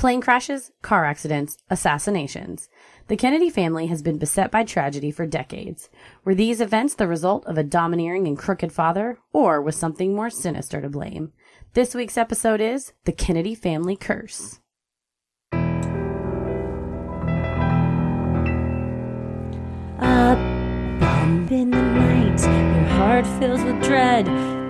Plane crashes, car accidents, assassinations. The Kennedy family has been beset by tragedy for decades. Were these events the result of a domineering and crooked father, or was something more sinister to blame? This week's episode is The Kennedy Family Curse. A bump in the night, your heart fills with dread.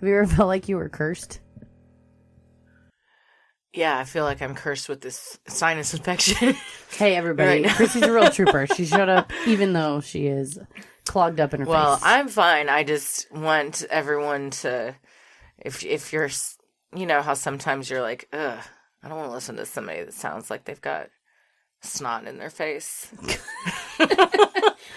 Have you ever felt like you were cursed? Yeah, I feel like I'm cursed with this sinus infection. Hey, everybody. Right. Chrissy's a real trooper. She showed up even though she is clogged up in her well, face. I'm fine. I just want everyone to, if if you're, you know how sometimes you're like, ugh, I don't want to listen to somebody that sounds like they've got snot in their face.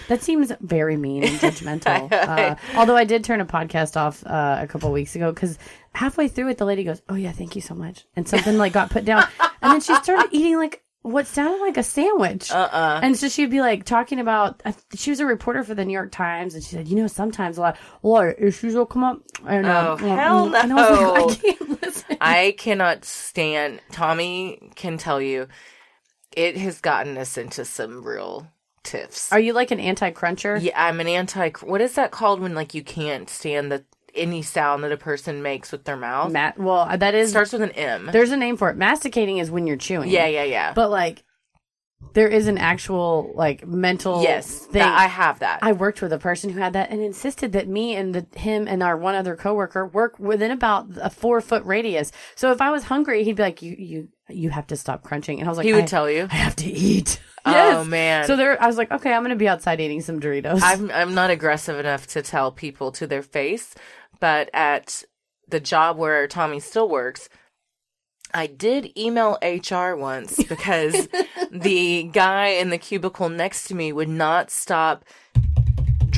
That seems very mean and judgmental. uh, although I did turn a podcast off uh, a couple weeks ago because halfway through it, the lady goes, "Oh yeah, thank you so much," and something like got put down, and then she started eating like what sounded like a sandwich. Uh-uh. And so she'd be like talking about. Th- She was a reporter for the New York Times, and she said, "You know, sometimes a lot, a lot of issues will come up." And, Oh, um, hell And I was like, no. I can't listen. I cannot stand. Tommy can tell you, it has gotten us into some real tiffs. Are you like an anti-cruncher? Yeah, I'm an anti. What is that called when like you can't stand the any sound that a person makes with their mouth? Matt. Well, uh, that is starts with an M. There's a name for it. Masticating is when you're chewing. Yeah, yeah, yeah. But like, there is an actual like mental yes, thing. that, I have that. I worked with a person who had that and insisted that me and the, him and our one other coworker work within about a four foot radius. So if I was hungry, he'd be like, "You, you, you have to stop crunching," and I was like, he would tell you. I have to eat." Oh, man. So there, I was like, "Okay, I'm going to be outside eating some Doritos." I'm I'm not aggressive enough to tell people to their face, but at the job where Tommy still works, I did email HR once because the guy in the cubicle next to me would not stop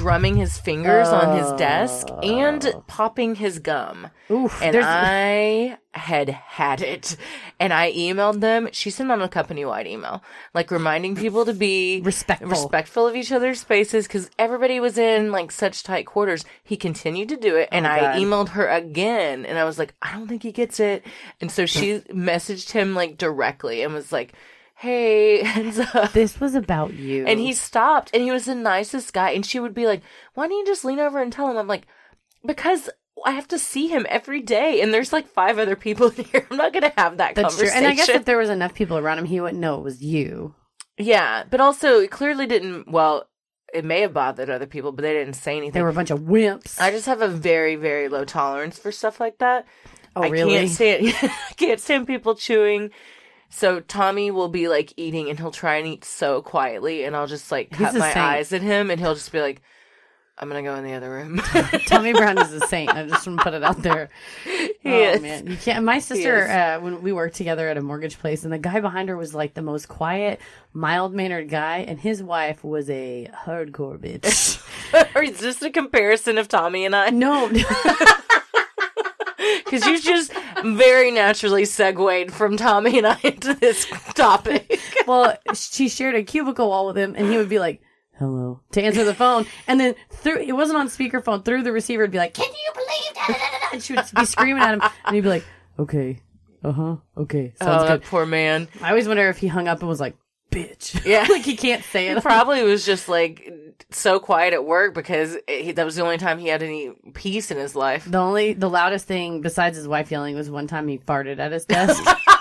drumming his fingers on his desk and oh. popping his gum. Oof, and there's- I had had it. And I emailed them. She sent on a company wide email, like reminding people to be Respectful. respectful of each other's spaces because everybody was in like such tight quarters. He continued to do it. And Oh, I God. emailed her again. And I was like, I don't think he gets it. And so she messaged him like directly and was like, Hey, up. this was about you, And he stopped and he was the nicest guy. And she would be like, Why don't you just lean over and tell him? I'm like, Because I have to see him every day. And there's like five other people in here. I'm not going to have that That's true. conversation. And I guess if there was enough people around him, he wouldn't know it was you. yeah. But also, it clearly didn't, well, it may have bothered other people, but they didn't say anything. They were a bunch of wimps. I just have a very, very low tolerance for stuff like that. oh, I really? can't stand I can't stand people chewing. So Tommy will be like eating and he'll try and eat so quietly and I'll just like He's cut my saint. eyes at him and he'll just be like, I'm gonna go in the other room. Tommy Brown is a saint. I just want to put it out there. He oh is. man, you can't. My sister, uh, when we worked together at a mortgage place, and the guy behind her was like the most quiet, mild mannered guy, and his wife was a hardcore bitch. or is this a comparison of Tommy and I? no, Because you just very naturally segued from Tommy and I into this topic. well, she shared a cubicle wall with him, and he would be like. Hello to answer the phone, and then through it wasn't on speakerphone. Through the receiver, it'd be like, "Can you believe that?" And she would be screaming at him, and he'd be like, "Okay, uh huh, okay, sounds oh, good." poor man. I always wonder if he hung up and was like, "Bitch," Yeah. like he can't say it. Probably was just like so quiet at work because he, that was the only time he had any peace in his life. The only, the loudest thing besides his wife yelling was one time he farted at his desk.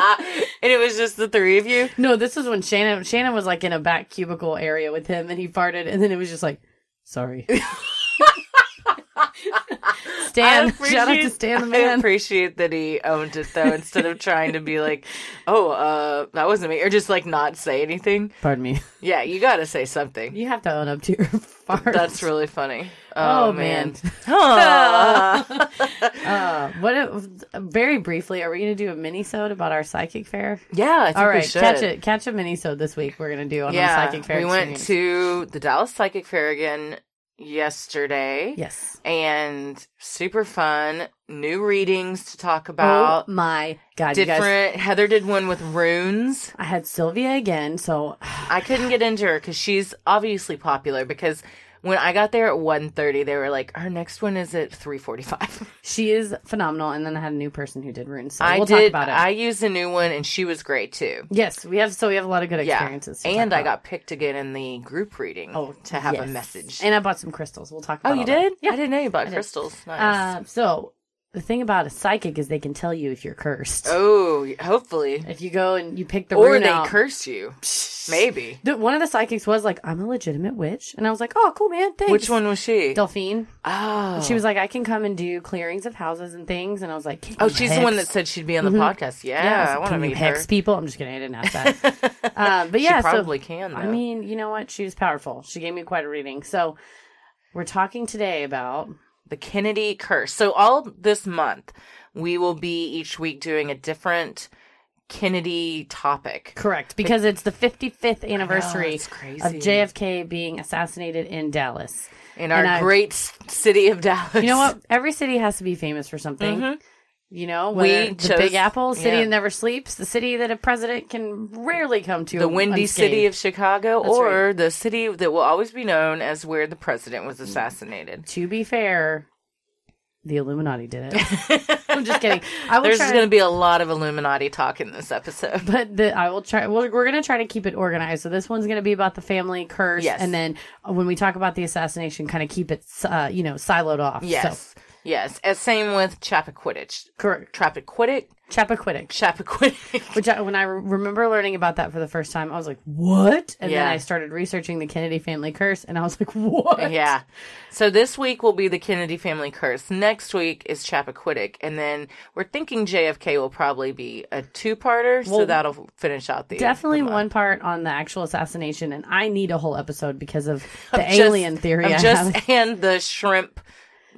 and it was just the three of you. No, this was when Shannon Shannon was like in a back cubicle area with him, and he farted, and then it was just like, sorry. Stan, I shout out to Stan the I appreciate that he owned it though, instead of trying to be like, "Oh, uh, that wasn't me," or just like not say anything. Pardon me. Yeah, you got to say something. You have to own up to your farts. That's really funny. Oh, Oh, man. man. Uh, what? It, very briefly, are we going to do a mini sode about our psychic fair? yeah, I think All we should. catch it. Catch a mini sode this week. We're going to do on Yeah, the psychic fair. we went to the Dallas Psychic Fair again yesterday. yes. and super fun. New readings to talk about. Oh about. my god, you guys! Different. Heather did one with runes. I had Sylvia again, so I couldn't get into her because she's obviously popular. Because when I got there at 1.30, they were like, "Our next one is at 3.45. she is phenomenal. And then I had a new person who did runes. So I we'll did. talk about it. I used a new one, and she was great too. yes, we have. So we have a lot of good experiences. talk and I got picked again in the group reading. Oh, to have a message. and I bought some crystals. We'll talk. about oh, you all that. did? Yeah. I didn't know you bought did. crystals. Nice. Uh, so the thing about a psychic is they can tell you if you're cursed. oh, hopefully, If you go and you pick the or they out, curse you. Maybe. The- one of the psychics was like, "I'm a legitimate witch," and I was like, "Oh, cool, man. Thanks." Which one was she? Delphine. Oh, She was like, "I can come and do clearings of houses and things," and I was like, Oh, you she's the one that said she'd be on the Mhm. podcast. Yeah, Yeah, I so want to meet hex her. people. I'm just kidding. I didn't ask that. um, but yeah, she so- probably can. Though. I mean, you know what? She was powerful. She gave me quite a reading. So we're talking today about the Kennedy curse. So all this month, we will be each week doing a different Kennedy topic. correct because it's the 55th anniversary crazy. of JFK being assassinated in Dallas. in our And great s- city of Dallas. You know what? Every city has to be famous for something. Mm-hmm. You know, We the chose- Big Apple, city yeah. that never sleeps, the city that a president can rarely come to. The windy city of. Chicago, That's or the city that will always be known as where the president was assassinated. To be fair, the Illuminati did it. I'm just kidding. I will There's going to be a lot of Illuminati talk in this episode. But the, I will try. Well, we're going to try to keep it organized. So this one's going to be about the family curse, Yes. and then when we talk about the assassination, kind of keep it, uh, you know, siloed off. Yes, yes. As same with Chappaquiddick. correct. Chappaquiddick, Chappaquiddick. Chappaquiddick. Which I, when I re- remember learning about that for the first time, I was like, "What?" And then I started researching the Kennedy family curse, and I was like, "What?" Yeah. So this week will be the Kennedy family curse. Next week is Chappaquiddick, and then we're thinking JFK will probably be a two-parter, so that'll finish out the Definitely the one part on the actual assassination, and I need a whole episode because of the Just- alien theory. of I just and the shrimp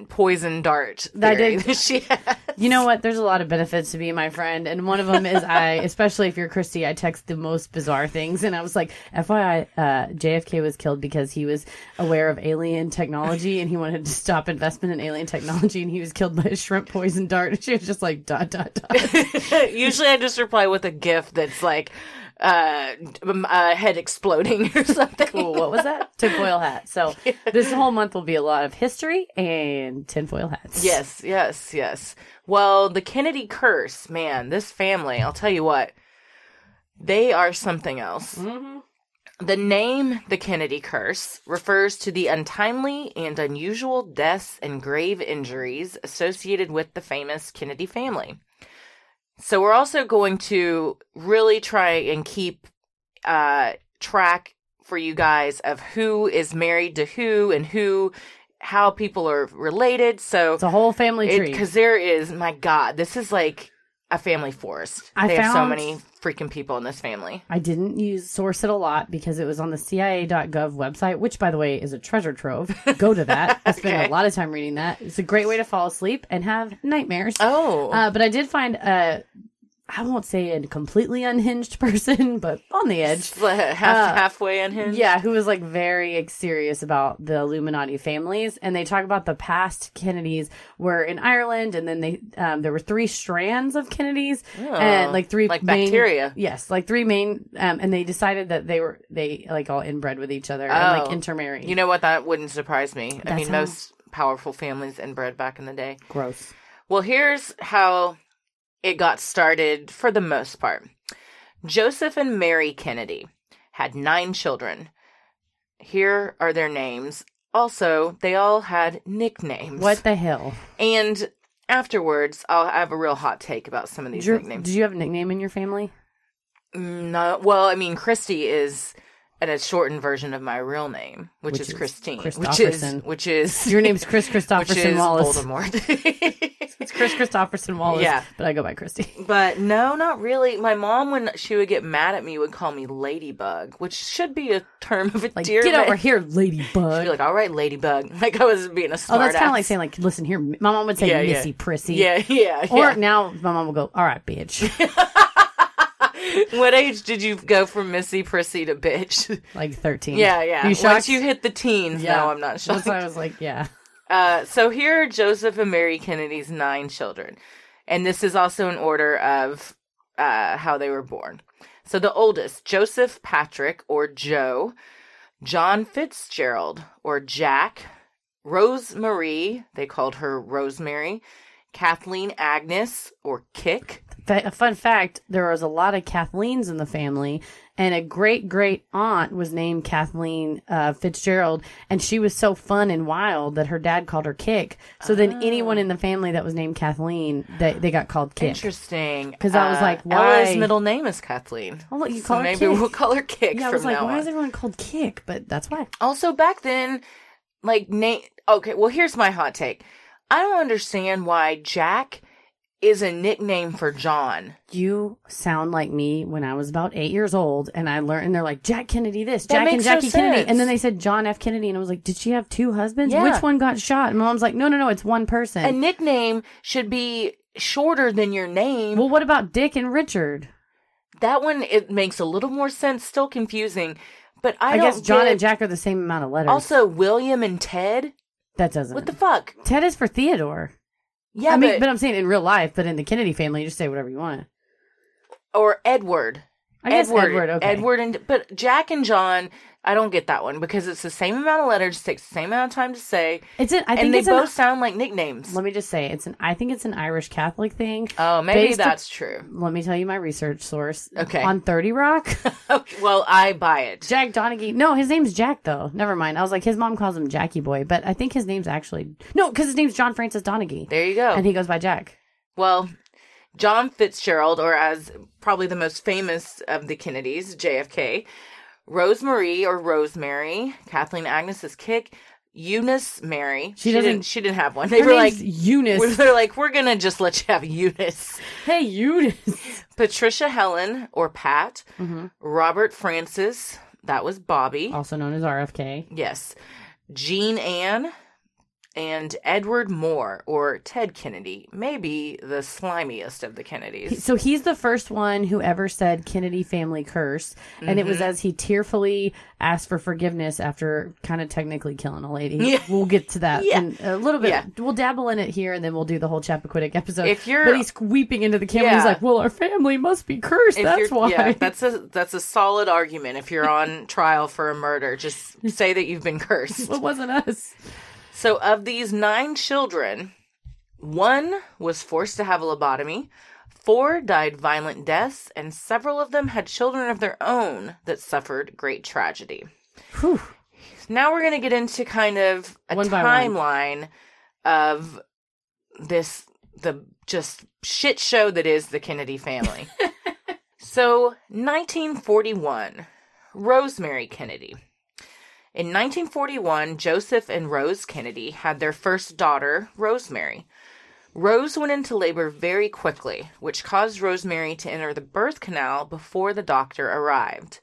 poison dart. Theory did- that she had. You know what? There's a lot of benefits to being my friend, and one of them is I, especially if you're Christy, I text the most bizarre things, and I was like, "FYI, uh, JFK was killed because he was aware of alien technology and he wanted to stop investment in alien technology, and he was killed by a shrimp poison dart." And she was just like, "Dot dot dot." Usually, I just reply with a GIF that's like uh, uh head exploding or something. cool. What was that? Tinfoil hat. So this whole month will be a lot of history and tinfoil hats. Yes, yes, yes. Well, the Kennedy curse, man, this family, I'll tell you what, they are something else. The name, the Kennedy curse, refers to the untimely and unusual deaths and grave injuries associated with the famous Kennedy family. So we're also going to really try and keep uh, track for you guys of who is married to who and who, how people are related. So It's a whole family tree. because there is, my God, this is like a family forest. I they have so found- many freaking people in this family. I didn't use source it a lot because it was on the CIA.gov website, which, by the way, is a treasure trove. Go to that. I spent Okay. a lot of time reading that. It's a great way to fall asleep and have nightmares. Oh, Uh, but I did find a, I won't say a completely unhinged person, but on the edge. half uh, halfway unhinged. Yeah, who was like very serious about the Illuminati families, and they talk about the past Kennedys were in Ireland, and then they um, there were three strands of Kennedys, and like three like main- bacteria. Yes, like three main, um, and they decided that they were they like all inbred with each other and like Oh. intermarried. You know what? That wouldn't surprise me. I mean, how- most powerful families inbred back in the day. gross. Well, here's how it got started for the most part. Joseph and Mary Kennedy had nine children. Here are their names. Also, they all had nicknames. What the hell? And afterwards, I'll have a real hot take about some of these Did nicknames. did you have a nickname in your family? Mm, no, well, I mean, Christy is an, a shortened version of my real name, which, Which is, is Christine, which is which is Your name's Chris Christopherson is Wallace. Voldemort. It's Chris Christopherson Wallace. Yeah. But I go by Christy. but no, not really. My mom, when she would get mad at me, would call me Ladybug, which should be a term of Like, endearment. get over here, She'd ladybug. be like, "All right, Ladybug," like I was being a oh, that's kind of like saying, like, listen here. My mom would say Yeah, yeah. Missy Prissy. yeah, yeah. Or yeah. now my mom will go, all right, bitch. what age did you go from Missy Prissy to bitch? like 13. yeah, yeah. You shocked? Once you hit the teens, no, I'm not That's shocked. why I was like, yeah. Uh, so here are Joseph and Mary Kennedy's nine children. And this is also in order of uh, how they were born. So the oldest, Joseph Patrick or Joe, John Fitzgerald or Jack, Rose Marie, they called her Rosemary, Kathleen Agnes or Kick, a fun fact there was a lot of Kathleens in the family, and a great great aunt was named Kathleen uh, Fitzgerald, and she was so fun and wild that her dad called her Kick. So then anyone in the family that was named Kathleen, they, they got called Kick. Interesting. 'Cause I was Uh, like, Ella's why- middle name is Kathleen. Oh, look, you So call her maybe Kick. we'll call her Kick yeah, I from was like, why on. is everyone called Kick? But that's why. Also, back then, like Nate. Okay, well, here's my hot take. I don't understand why Jack is a nickname for John. You sound like me when I was about eight years old, and I learned, and they're like, Jack Kennedy this, That Jack and makes no Jackie Kennedy. sense. And then they said John F. Kennedy, and I was like, did she have two husbands? Yeah. Which one got shot? And my mom's like, no, no, no, it's one person. A nickname should be shorter than your name. well, what about Dick and Richard? that one it makes a little more sense. Still confusing, but I, I, don't guess John get- and Jack are the same amount of letters. Also, William and Ted. that doesn't. What the fuck? Ted is for Theodore. Yeah, I mean, but, but I'm saying in real life, but in the Kennedy family, you just say whatever you want. or Edward. Guess Edward, okay. Edward and but Jack and John, I don't get that one because it's the same amount of letters, takes the same amount of time to say, It's an. I think and they both an, sound like nicknames. Let me just say, it's an. I think it's an Irish Catholic thing. Oh, maybe that's true. Let me tell you my research source. Okay. On Thirty Rock, well, I buy it. Jack Donaghy. No, his name's Jack though. Never mind. I was like, his mom calls him Jackie Boy, but I think his name's actually no, because his name's John Francis Donaghy, There you go. and he goes by Jack. well, John Fitzgerald, or as probably the most famous of the Kennedys, JFK, Rosemary or Rosemary, Kathleen Agnes's kick, Eunice Mary. She doesn't- didn't. She didn't have one. They were like. Eunice. They're like, we're gonna just let you have Eunice. hey, Eunice. Patricia Helen or Pat, Mm-hmm. Robert Francis, that was Bobby. also known as RFK. Yes. Jean Ann and Edward Moore or Ted Kennedy, maybe the slimiest of the Kennedys. So he's the first one who ever said Kennedy family curse, and it was Mm-hmm. as he tearfully asked for forgiveness after kind of technically killing a lady. Yeah. We'll get to that Yeah. in a little bit. Yeah. We'll dabble in it here, and then we'll do the whole Chappaquiddick episode. If you're- but he's weeping into the camera. He's like, "Well, our family must be cursed. If That's why." Yeah, that's a that's a solid argument. If you're on trial for a murder, just say that you've been cursed. it wasn't us. So, of these nine children, one was forced to have a lobotomy, four died violent deaths, and several of them had children of their own that suffered great tragedy. Whew. Now we're going to get into kind of a One timeline of this, the just shit show that is the Kennedy family. so, 1941, Rosemary Kennedy. In 1941, Joseph and Rose Kennedy had their first daughter, Rosemary. Rose went into labor very quickly, which caused Rosemary to enter the birth canal before the doctor arrived.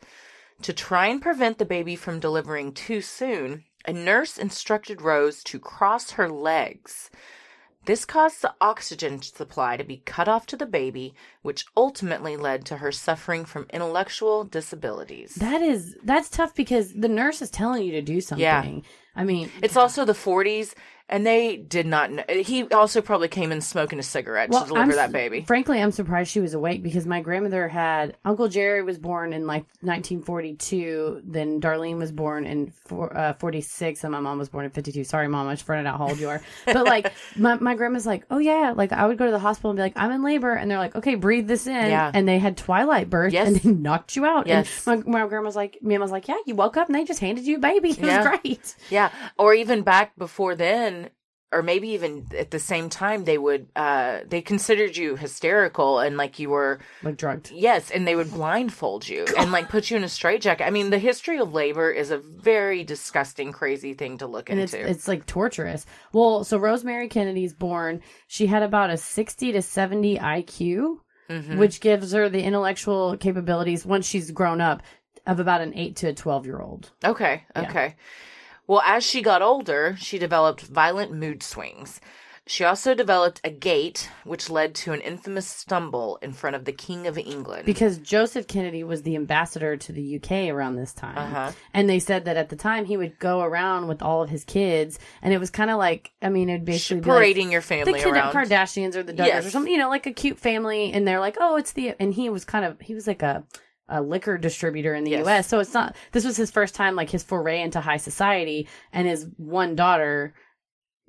To try and prevent the baby from delivering too soon, a nurse instructed Rose to cross her legs. This caused the oxygen supply to be cut off to the baby, which ultimately led to her suffering from intellectual disabilities. That is that's tough because the nurse is telling you to do something. Yeah. I mean, It's also the 40s, and they did not know. He also probably came in smoking a cigarette to deliver I'm that baby. Frankly, I'm surprised she was awake because my grandmother had Uncle Jerry was born in like 1942. Then Darlene was born in four, uh, 46, and my mom was born in 52. Sorry, mom, I just fronted out how old you are. But like, my my grandma's like, oh yeah, like I would go to the hospital and be like, I'm in labor, and they're like, okay, breathe this in, Yeah. and they had twilight birth, Yes. and they knocked you out. Yes. And my, my grandma's like, me was like, yeah, you woke up and they just handed you a baby. It Yeah. was great. Yeah. Or even back before then, or maybe even at the same time they would uh they considered you hysterical and like you were Like drugged. yes and they would blindfold you and like put you in a straitjacket i mean the history of labor is a very disgusting crazy thing to look and it's into it's like torturous. Well, so Rosemary Kennedy's born. She had about a sixty to seventy IQ, Mhm. which gives her the intellectual capabilities once she's grown up of about an eight to a twelve year old. Okay, Yeah. Well, as she got older, she developed violent mood swings. She also developed a gait, which led to an infamous stumble in front of the King of England. Because Joseph Kennedy was the ambassador to the UK around this time. Uh-huh. And they said that at the time he would go around with all of his kids. And it was kind of like, I mean, it'd basically be like, parading your the family kid around. Kardashians or the Duggars Yes. or something, you know, like a cute family. And they're like, oh, it's the, and he was kind of, he was like a, a liquor distributor in the Yes. US. So it's not, this was his first time, like his foray into high society. And his one daughter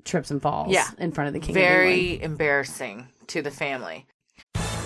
trips and falls Yeah. in front of the king. Very embarrassing to the family.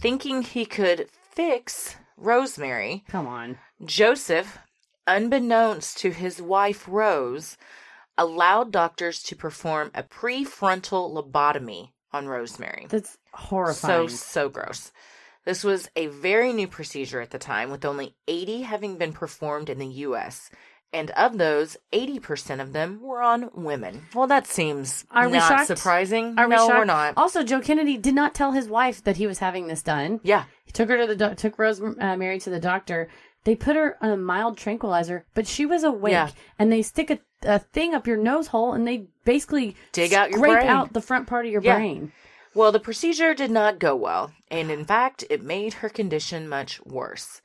Thinking he could fix Rosemary, Come on. Joseph, unbeknownst to his wife Rose, allowed doctors to perform a prefrontal lobotomy on Rosemary. That's horrifying. So, so gross. This was a very new procedure at the time, with only 80 having been performed in the US. And of those, 80% of them were on women. Well, that seems Are we not shocked? surprising. Are we no, shocked? we're not. Also, Joe Kennedy did not tell his wife that he was having this done. Yeah. He took her to the doc- took Rose uh, Mary to the doctor. They put her on a mild tranquilizer, but she was awake, Yeah. and they stick a, a thing up your nose hole, and they basically Dig out your scrape brain. out the front part of your Yeah. brain. Well, the procedure did not go well, and in fact, it made her condition much worse.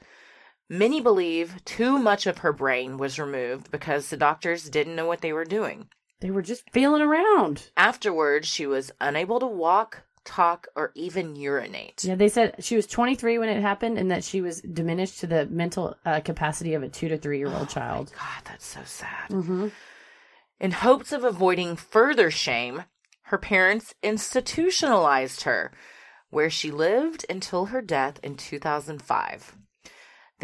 Many believe too much of her brain was removed because the doctors didn't know what they were doing. They were just feeling around. Afterwards, she was unable to walk, talk, or even urinate. Yeah, they said she was 23 when it happened, and that she was diminished to the mental uh, capacity of a two to three year old child. God, that's so sad. Mm-hmm. In hopes of avoiding further shame, her parents institutionalized her, where she lived until her death in 2005.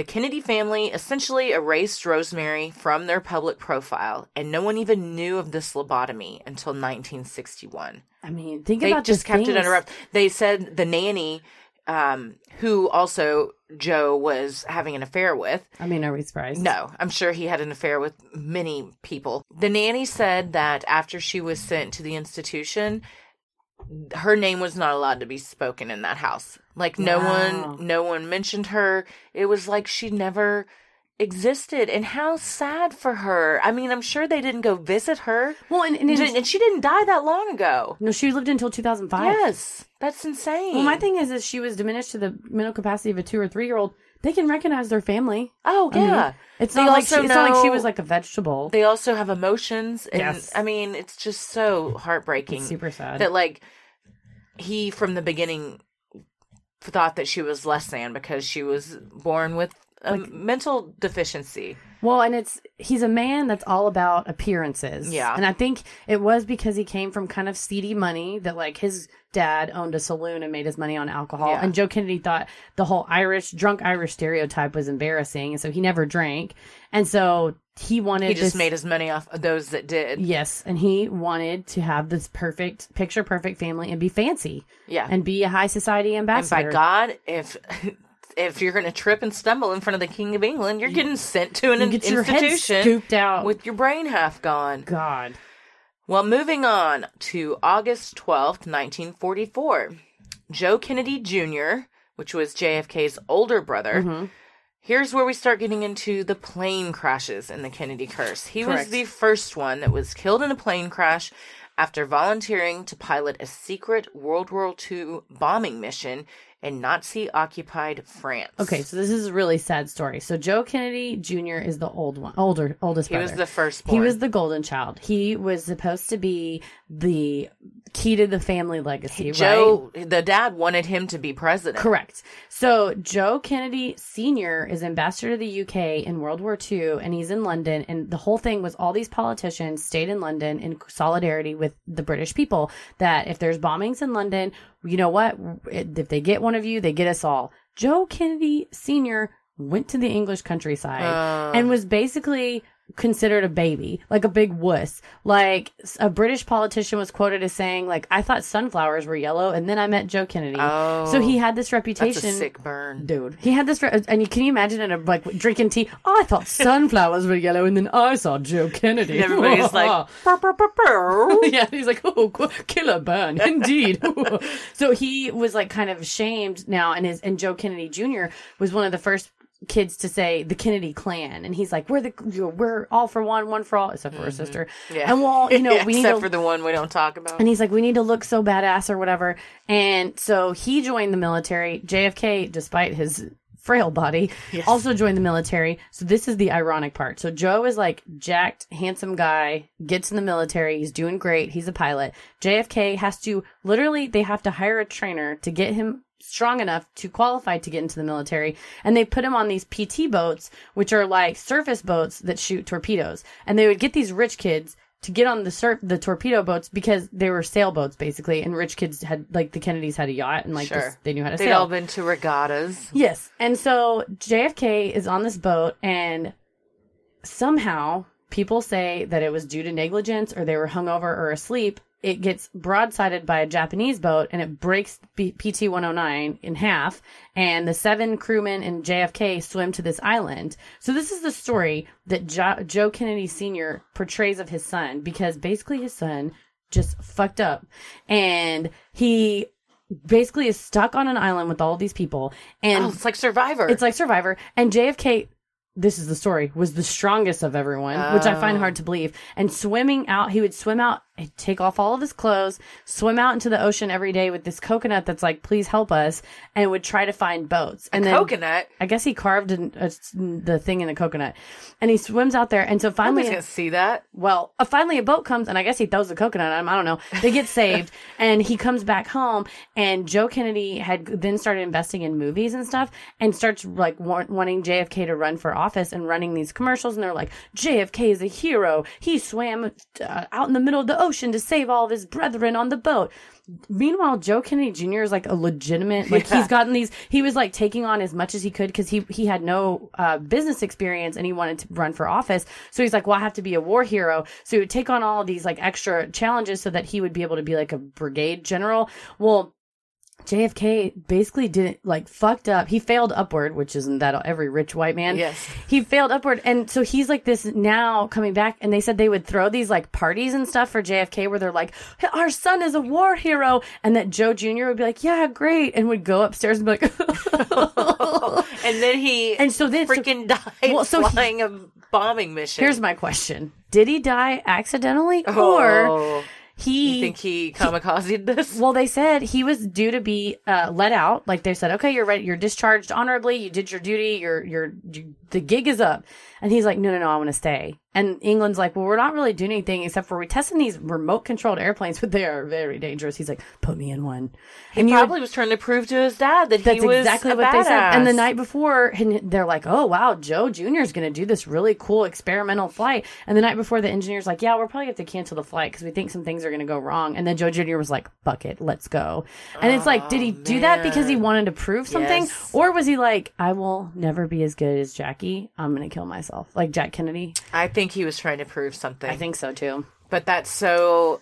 The Kennedy family essentially erased Rosemary from their public profile, and no one even knew of this lobotomy until 1961. I mean, think They about just kept it under wraps. They said the nanny, um, who also Joe was having an affair with, I mean, are we surprised? no, I'm sure he had an affair with many people. The nanny said that after she was sent to the institution, her name was not allowed to be spoken in that house. Like no Wow. one no one mentioned her. It was like she never existed. And how sad for her. I mean, I'm sure they didn't go visit her. Well, and, and, And, and- she didn't die that long ago. no, she lived until 2005. Yes. That's insane. Well, my thing is, is she was diminished to the mental capacity of a two or three year old. They can recognize their family. Oh I mean, yeah. it's They not like she, it's not like she was like a vegetable. they also have emotions and Yes. i mean it's just so heartbreaking It's super sad. that like he from the beginning thought that she was less than because she was born with Um, like- mental deficiency Well, and it's he's a man that's all about appearances. Yeah. And I think it was because he came from kind of seedy money that like his dad owned a saloon and made his money on alcohol. Yeah. And Joe Kennedy thought the whole Irish drunk Irish stereotype was embarrassing, and so he never drank. And so he wanted He just this- made his money off of those that did. Yes, and he wanted to have this perfect picture perfect family and be fancy Yeah. and be a high society And ambassador. by God, if if you're going to trip and stumble in front of the King of England, you're getting sent to an You get your head institution scooped out. with your brain half gone. God. Well, moving on to August 12th, 1944. Joe Kennedy Jr., which was JFK's older brother, Mm-hmm. here's where we start getting into the plane crashes in the Kennedy curse. He was Correct. the first one that was killed in a plane crash after volunteering to pilot a secret World War II bombing mission in Nazi occupied France. Okay, so this is a really sad story. So Joe Kennedy Jr. is the old one, older, oldest He brother. was the first He was the golden child. He was supposed to be the key to the family legacy, right? Joe, the dad wanted him to be president. Correct. So Joe Kennedy Sr. is ambassador to the UK in World War II, and he's in London. And the whole thing was all these politicians stayed in London in solidarity with the British people. That if there's bombings in London, you know what? If they get one of you, they get us all. Joe Kennedy Sr. went to the English countryside uh. and was basically considered a baby, like a big wuss. Like a British politician was quoted as saying, like, I thought sunflowers were yellow and then I met Joe Kennedy. Oh, so he oh, had this That's reputation. a sick burn. Dude, he had this, re- and you can you imagine in a like drinking tea? Oh, I thought sunflowers were yellow, and then I saw Joe Kennedy. And everybody's like, "Burr, burr, burr, burr." yeah, he's like, oh, killer burn, indeed. so he was like kind of shamed now, and his and Joe Kennedy Jr. was one of the first kids to say the Kennedy clan, and he's like, we're the we're all for one, one for all, except for his sister. Mm-hmm. Yeah. and well, you know, we need Except to for the one we don't talk about. and he's like, we need to look so badass or whatever. And so he joined the military. JFK, despite his frail body, also joined the military. So this is the ironic part. So Joe is like jacked, handsome guy, gets in the military. He's doing great. He's a pilot. JFK has to literally, they have to hire a trainer to get him strong enough to qualify to get into the military and they put him on these PT boats which are like surface boats that shoot torpedoes and they would get these rich kids to get on the sur- the torpedo boats because they were sailboats basically, and rich kids had like the Kennedys had a yacht and like Sure. this, they knew how to They'd sail. all been to regattas. yes, and so JFK is on this boat, and somehow people say that it was due to negligence or they were hungover or asleep. It gets broadsided by a Japanese boat and it breaks B- PT 109 in half. And the seven crewmen and JFK swim to this island. So, this is the story that jo- Joe Kennedy Sr. portrays of his son because basically his son just fucked up and he basically is stuck on an island with all these people. And Oh, it's like Survivor. it's like Survivor. And JFK, this is the story, was the strongest of everyone, which I find hard oh. to believe. And swimming out, he would swim out, he'd take off all of his clothes, swim out into the ocean every day with this coconut that's like, please help us, and would try to find boats. And then coconut. I guess he carved an, a, the thing in the coconut, and he swims out there. And so finally, Nobody's gonna see that. well, uh, finally a boat comes, and I guess he throws the coconut at him. I don't know. They get saved, and he comes back home. And Joe Kennedy had then started investing in movies and stuff, and starts like wa- wanting JFK to run for office and running these commercials. And they're like, JFK is a hero. He swam uh, out in the middle of the ocean to save all of his brethren on the boat. Meanwhile, Joe Kennedy Jr. is like a legitimate, like Yeah. he's gotten these. He was like taking on as much as he could because he he had no uh, business experience and he wanted to run for office. So he's like, well, I have to be a war hero. So he would take on all of these like extra challenges so that he would be able to be like a brigade general. Well. JFK basically didn't like fucked up. He failed upward, which isn't that every rich white man. Yes. He failed upward. And so he's like this now coming back. And they said they would throw these like parties and stuff for JFK where they're like, our son is a war hero. And that Joe Jr. would be like, yeah, great. And would go upstairs and be like, And then he and so then so- freaking died Well, so he- flying a bombing mission. here's my question. Did he die accidentally oh. or Oh, he you think he kamikazed this? Well, they said he was due to be uh, let out. Like they said, okay, you're ready. You're discharged honorably. You did your duty. Your your you, the gig is up. And he's like, no, no, no, I want to stay. And England's like, well, we're not really doing anything except for we're testing these remote controlled airplanes, but they are very dangerous. He's like, put me in one. He and you probably was trying to prove to his dad that that's he was exactly what they said. And the night before, and they're like, "Oh wow, Joe Jr. is going to do this really cool experimental flight." And the night before, the engineer's like, "Yeah, we're probably going to have to cancel the flight because we think some things are going to go wrong." And then Joe Jr. was like, "Fuck it, let's go." And it's like, did he oh, do that because he wanted to prove something, Yes. or was he like, "I will never be as good as Jackie. I'm going to kill myself," like Jack Kennedy? I think he was trying to prove something. I think so too. but that's so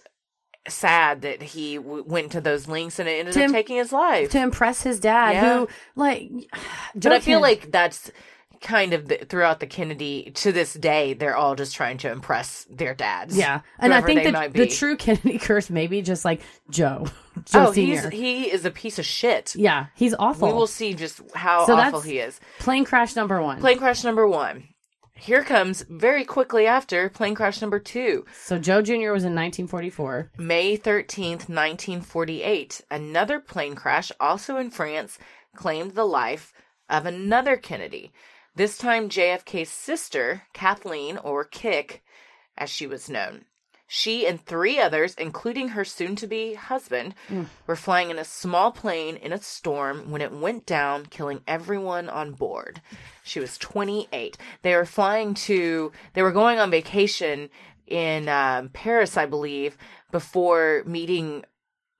sad that he w- went to those links and it ended To up im- taking his life. To impress his dad, Yeah. who like, but I feel Ken- like that's kind of the, throughout the Kennedy to this day, they're all just trying to impress their dads. Yeah, and I think might the true Kennedy curse may be just like Joe, Joe oh, he's Senior. he is a piece of shit. yeah, he's awful. We will see just how So awful he is. Plane crash number one. Plane crash number one. Here comes very quickly after plane crash number two. so Joe Jr. was in 1944. May 13th, 1948, another plane crash, also in France, claimed the life of another Kennedy. This time, JFK's sister, Kathleen, or Kick, as she was known. She and three others, including her soon to be husband, were flying in a small plane in a storm when it went down, killing everyone on board. She was 28. They were flying to, they were going on vacation in um, Paris, I believe, before meeting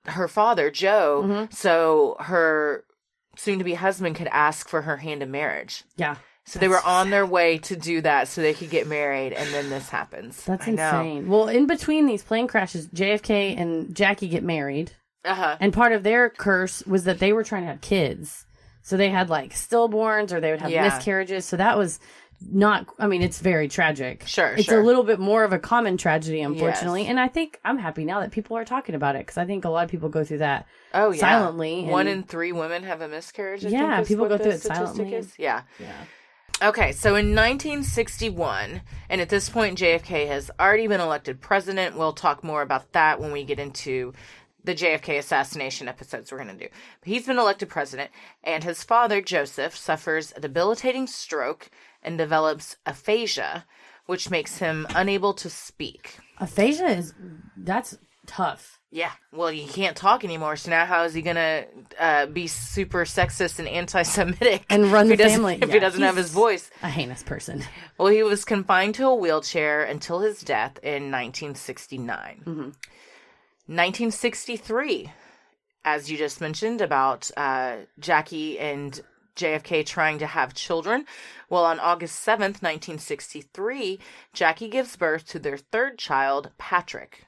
her father, Joe, so her soon to be husband could ask for her hand in marriage. Yeah, So they were on their way to do that so they could get married, and then this happens. that's I know. insane. Well, in between these plane crashes, JFK and Jackie get married, Uh huh. and part of their curse was that they were trying to have kids. So they had like stillborns, or they would have Yeah. miscarriages. So that was not. I mean, it's very tragic. Sure, it's sure. a little bit more of a common tragedy, unfortunately. Yes. And I think I'm happy now that people are talking about it because I think a lot of people go through that. Oh yeah. silently One in three women have a miscarriage. I Yeah, people go through it silently. is. Yeah. Yeah. Okay, so in 1961, and at this point, JFK has already been elected president. We'll talk more about that when we get into the JFK assassination episodes we're going to do. He's been elected president, and his father, Joseph, suffers a debilitating stroke and develops aphasia, which makes him unable to speak. Aphasia is that's tough. Yeah, well, he can't talk anymore. So now, how is he gonna uh, be super sexist and anti-Semitic And run if he the doesn't- family? if Yeah, he doesn't have his voice? A heinous person. Well, he was confined to a wheelchair until his death in 1969. 1963, as you just mentioned about uh, Jackie and JFK trying to have children. Well, on August 7th, 1963, Jackie gives birth to their third child, Patrick.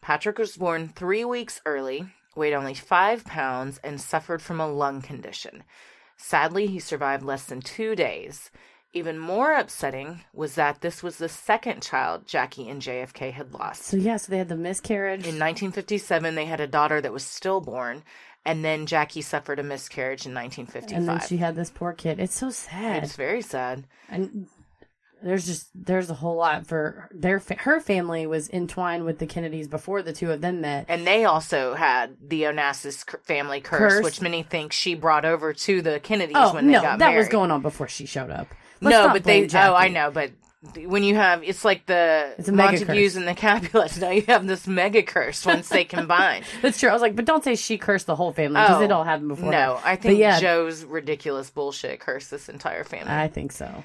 Patrick was born three weeks early, weighed only five pounds, and suffered from a lung condition. Sadly, he survived less than two days. Even more upsetting was that this was the second child Jackie and JFK had lost. So yeah, so they had the miscarriage. In 1957, they had a daughter that was stillborn, and then Jackie suffered a miscarriage in 1955. and then she had this poor kid. It's so sad. it's very sad. and there's just there's a whole lot for their fa- her family was entwined with the Kennedys before the two of them met. And they also had the Onassis family curse, Curse. which many think she brought over to the Kennedys Oh when they no, got that married. was going on before she showed up. Let's no, but they. blame Oh, I know, but when you have, it's like the It's Montagues and the Capulets. Now you have this mega curse once they combine. That's true. I was like, but don't say she cursed the whole family because Oh, it all happened before. No, her. I think yeah, Joe's ridiculous bullshit cursed this entire family. I think so.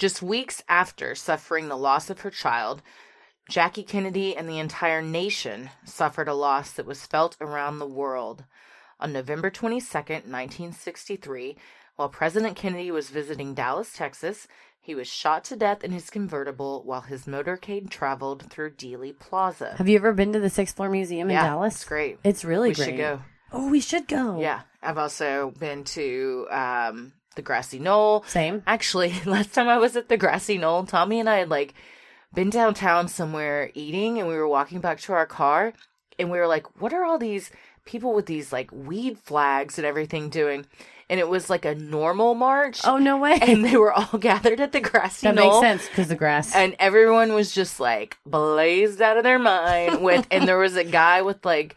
Just weeks after suffering the loss of her child, Jackie Kennedy and the entire nation suffered a loss that was felt around the world. On November 22nd, 1963, while President Kennedy was visiting Dallas, Texas, he was shot to death in his convertible while his motorcade traveled through Dealey Plaza. Have you ever been to the Sixth Floor Museum in Yeah, Dallas? it's great. It's really we great. should go. Oh, we should go. Yeah, I've also been to um, the Grassy Knoll. Same. Actually, last time I was at the Grassy Knoll, Tommy and I had like been downtown somewhere eating, and we were walking back to our car, and we were like, "What are all these people with these like weed flags and everything doing?" And it was like a normal march. Oh no way. And they were all gathered at the Grassy knoll. that Knoll. makes sense because the grass. And everyone was just like blazed out of their mind with, and there was a guy with like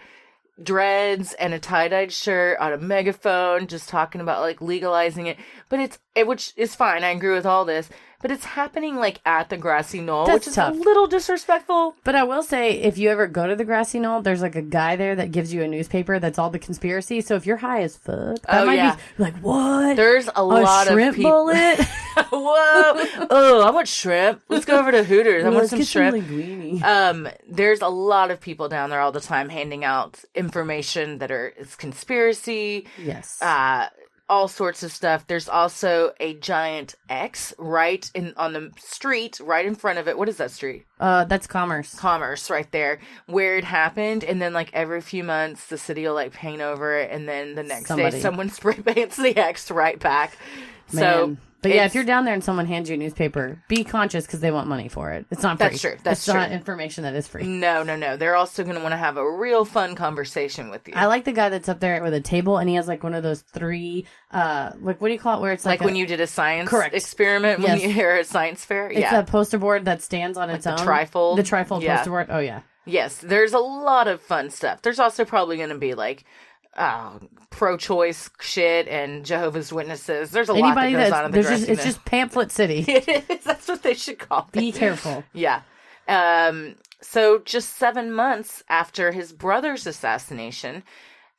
dreads and a tie-dyed shirt on a megaphone just talking about like legalizing it. But it's it, which is fine. I agree with all this but it's happening like at the grassy knoll That's which is tough. a little disrespectful But I will say, if you ever go to the grassy knoll, there's like a guy there that gives you a newspaper that's all the conspiracy. So if you're high as fuck, that Oh, might yeah. be like what? there's a, a lot shrimp of people bullet. whoa oh i want shrimp let's go over to hooters i want Let's some get shrimp linguine. um there's a lot of people down there all the time handing out information that are it's conspiracy yes. uh all sorts of stuff there's also a giant x right in on the street right in front of it what is that street uh, that's commerce. commerce right there where it happened and then like every few months the city will like paint over it and then the next Somebody. day someone spray paints the x right back so Man. But yeah, if you're down there and someone hands you a newspaper, be conscious because they want money for it. It's not free. That's true. That's it's not true. information that is free. no no no they're also going to want to have a real fun conversation with you I like the guy that's up there with a table and he has like one of those three, uh, like what do you call it? Where it's like, like, when you did a science Correct. experiment when Yes. you hear a science fair It's yeah a poster board that stands on its the own. trifold? The trifold Yeah. poster board. Oh yeah. Yes, there's a lot of fun stuff. There's also probably going to be like uh, pro-choice shit and Jehovah's Witnesses. There's a lot that Anybody goes on in the there's just it's just pamphlet city. it is. That's what they should call it. Be careful. Yeah. Um. So just seven months after his brother's assassination,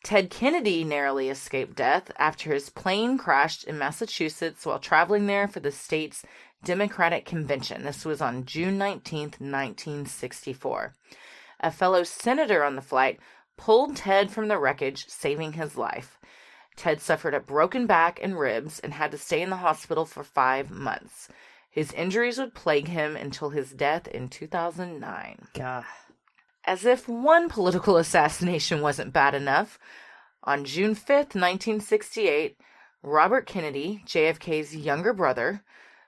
Ted Kennedy narrowly escaped death after his plane crashed in Massachusetts while traveling there for the state's Democratic Convention. This was on June 19th, 1964. A fellow senator on the flight pulled Ted from the wreckage, saving his life. Ted suffered a broken back and ribs and had to stay in the hospital for five months. His injuries would plague him until his death in 2009. God. As if one political assassination wasn't bad enough, on June 5th, 1968, Robert Kennedy, JFK's younger brother,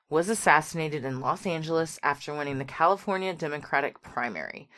was assassinated in Los Angeles after winning the California Democratic primary.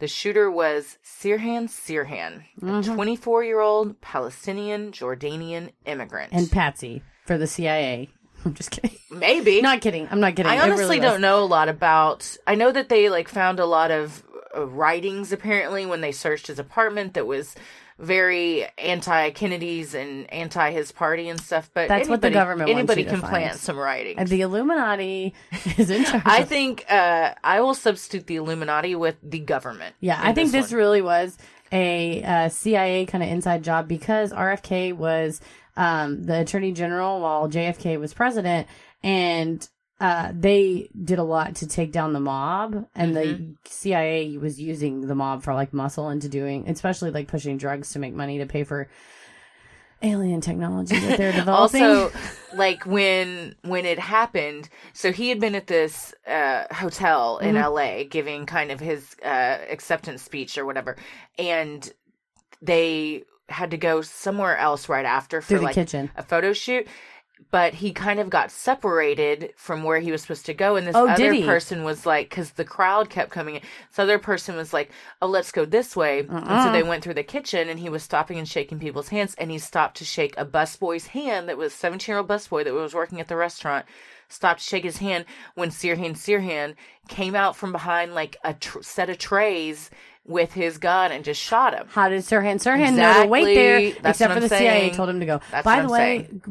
The shooter was Sirhan Sirhan, a 24 year old Palestinian Jordanian immigrant. And Patsy for the CIA. I'm just kidding. maybe. Not kidding. I'm not kidding. I honestly really don't know a lot about. I know that they like found a lot of uh, writings apparently when they searched his apartment that was very anti Kennedy's and anti his party and stuff. But That's what the anybody- government anybody can plant some writings. And the Illuminati is in charge. I think uh, I will substitute the Illuminati with the government. Yeah, I think this one. really was a uh, CIA kind of inside job because RFK was um, the attorney general while JFK was president, and uh, they did a lot to take down the mob, and Mm-hmm. the CIA was using the mob for like muscle into doing, especially like pushing drugs to make money to pay for alien technology that they're developing. also like when when it happened so he had been at this uh hotel in Mm-hmm. la giving kind of his uh acceptance speech or whatever and they had to go somewhere else right after for like kitchen. a photo shoot but he kind of got separated from where he was supposed to go. And this Oh, other person was like, because the crowd kept coming in. This other person was like, oh, let's go this way. And Uh-uh. so they went through the kitchen and he was stopping and shaking people's hands. And he stopped to shake a busboy's hand that was 17 year old busboy that was working at the restaurant. Stopped to shake his hand when Sirhan Sirhan came out from behind like a tr- set of trays with his gun and just shot him. How did Sirhan Sirhan know to wait there? That's except for the CIA told him to go. That's By what the I'm way, ca-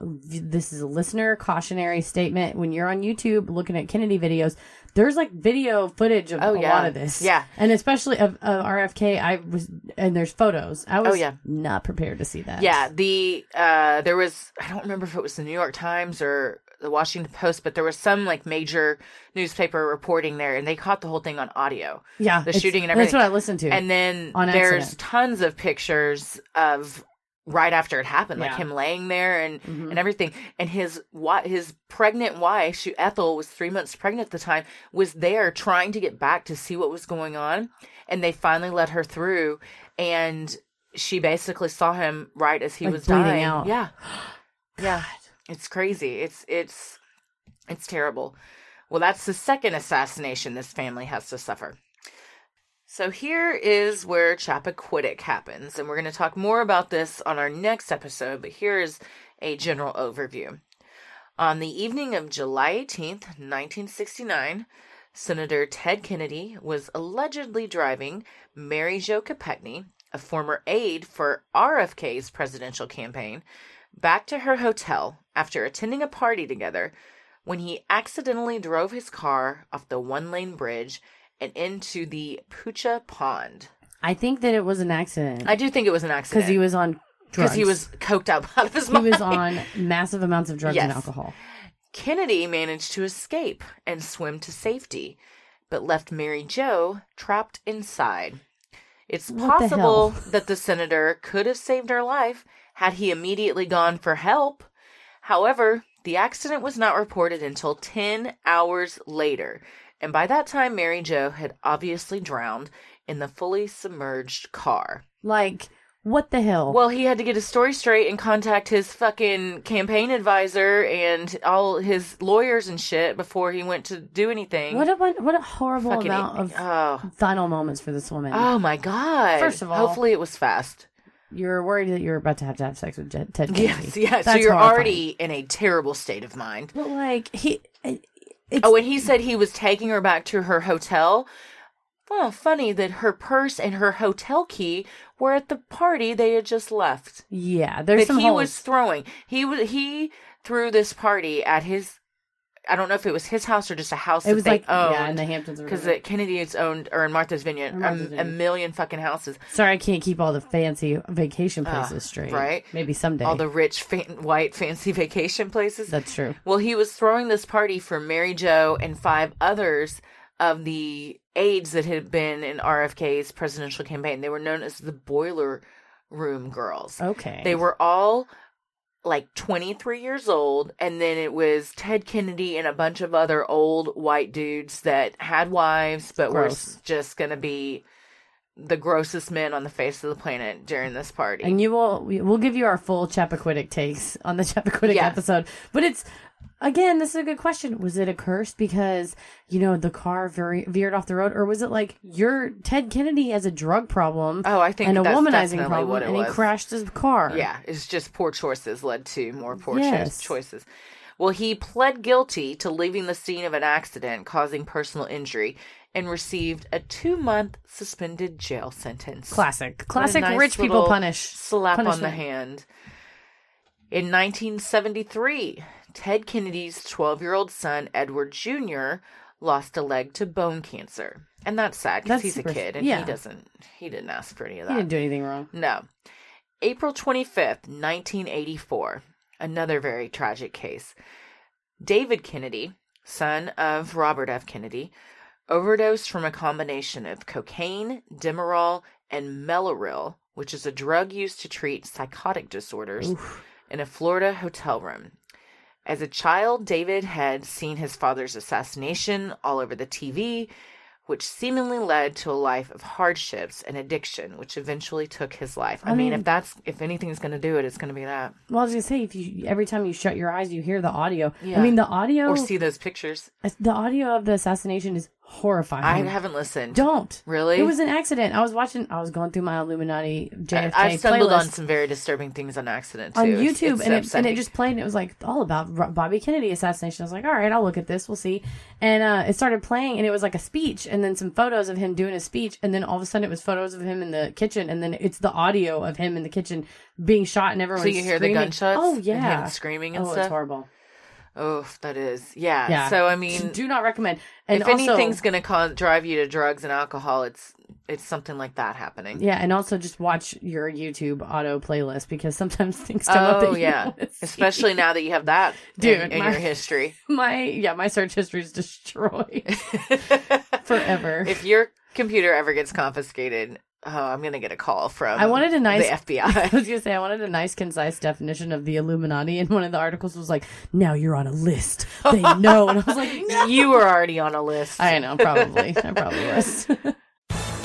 this is a listener cautionary statement. When you're on YouTube looking at Kennedy videos, there's like video footage of Oh, a yeah. lot of this. Yeah. and especially of, of RFK. I was and there's photos. I was Oh, yeah. not prepared to see that. Yeah, the uh there was I don't remember if it was the New York Times or the Washington Post, but there was some like major newspaper reporting there and they caught the whole thing on audio. yeah, The shooting and everything. That's what I listened to. And then On there's accident. tons of pictures of right after it happened, like him laying there and Mhm. and everything. And his wi- his pregnant wife, she Ethel was three months pregnant at the time, was there trying to get back to see what was going on, and they finally let her through, and she basically saw him right as he Like was dying. out. Yeah, yeah, it's crazy. It's it's it's terrible. Well, that's the second assassination this family has to suffer. So here is where Chappaquiddick happens, and we're going to talk more about this on our next episode, but here is a general overview. On the evening of July 18th, 1969, Senator Ted Kennedy was allegedly driving Mary Jo Kopechne, a former aide for RFK's presidential campaign, back to her hotel after attending a party together when he accidentally drove his car off the one lane bridge and into the Poucha Pond. I think that it was an accident I do think it was an accident. because he was on drugs. because he was coked up out of his he mind. was on massive amounts of drugs and Yes. alcohol. Kennedy managed to escape and swim to safety, but left Mary Jo trapped inside. It's What the possible that the senator could have saved her life had he immediately gone for help. However, the accident was not reported until 10 hours later, and by that time, Mary Jo had obviously drowned in the fully submerged car. Like, what the hell? Well, he had to get his story straight and contact his fucking campaign advisor and all his lawyers and shit before he went to do anything. what a what, a horrible fucking amount of oh, final moments for this woman. oh my god! First of all- hopefully it was fast. You're worried that you're about to have to have sex with Ted, Ted Kennedy. Yes, yes. so you're horrifying. already in a terrible state of mind. But like he, it's Oh, and he said he was taking her back to her hotel. Well, funny that her purse and her hotel key were at the party they had just left. yeah. There's that some he holes. was throwing. He was he threw this party at his. I don't know if it was his house or just a house it was that like they owned. yeah, in the Hamptons. because whatever. Kennedy's owned or in Martha's Vineyard, Martha's um, a, a million fucking houses. Sorry, I can't keep all the fancy vacation places straight. right. Maybe someday. All the rich, fan, white, fancy vacation places. That's true. Well, he was throwing this party for Mary Jo and five others of the aides that had been in RFK's presidential campaign. They were known as the Boiler Room Girls. Okay. They were all like 23 years old, and then it was Ted Kennedy and a bunch of other old white dudes that had wives, but were Gross. s- just going to be the grossest men on the face of the planet during this party. And you will we- we'll give you our full Chappaquiddick takes on the Chappaquiddick Yeah. episode. But it's again, this is a good question. Was it a curse because you know the car very, veered off the road, or was it like your Ted Kennedy has a drug problem? Oh, I think and a that's womanizing definitely problem, what it and he was. crashed his car. Yeah, it's just poor choices led to more poor cho- Yes. choices. Well, he pled guilty to leaving the scene of an accident causing personal injury and received a two month suspended jail sentence. classic, What a classic nice rich people little punish Slap on the punishment. hand. In 1973, Ted Kennedy's 12 year old son, Edward Jr., lost a leg to bone cancer. And that's sad because he's a kid and yeah. he doesn't, he didn't ask for any of that. He didn't do anything wrong. No. April 25th, 1984. Another very tragic case. David Kennedy, son of Robert F. Kennedy, overdosed from a combination of cocaine, Demerol, and Mellaril, which is a drug used to treat psychotic disorders, in a Florida hotel room. As a child, David had seen his father's assassination all over the TV, which seemingly led to a life of hardships and addiction, which eventually took his life. I, mean, mean- if that's if anything's going to do it, it's going to be that. Well, I was gonna say if you every time you shut your eyes, you hear the audio. Yeah. I mean, the audio Or see those pictures. the audio of the assassination is horrifying. I haven't listened. Don't Really? It was an accident. I was watching. I was going through my Illuminati JFK I- I've stumbled playlist on some very disturbing things on accident too. on YouTube, it's and it, and it just played. And it was like all about Bobby Kennedy assassination. I was like, all right, I'll look at this. We'll see. And uh, it started playing, and it was like a speech, and then some photos of him doing a speech, and then all of a sudden it was photos of him in the kitchen, and then it's the audio of him in the kitchen being shot, and everyone. So you hear the gunshots Oh and yeah, screaming and oh, stuff? it's horrible. Oh, that is. Yeah. Yeah. So I mean, do not recommend. And if also, anything's going to cause drive you to drugs and alcohol, it's it's something like that happening. Yeah, and also just watch your YouTube auto playlist because sometimes things come up. Oh yeah, don't wanna see. especially now that you have that Dude, in, in my- your history. my yeah, my search history is destroyed forever. if your computer ever gets confiscated, oh, I'm gonna get a call from. I wanted a nice the I was gonna say I wanted a nice, concise definition of the Illuminati, and one of the articles was like, "Now you're on a list. They know," and I was like, "No." you were already on a list. I know, probably, I probably was.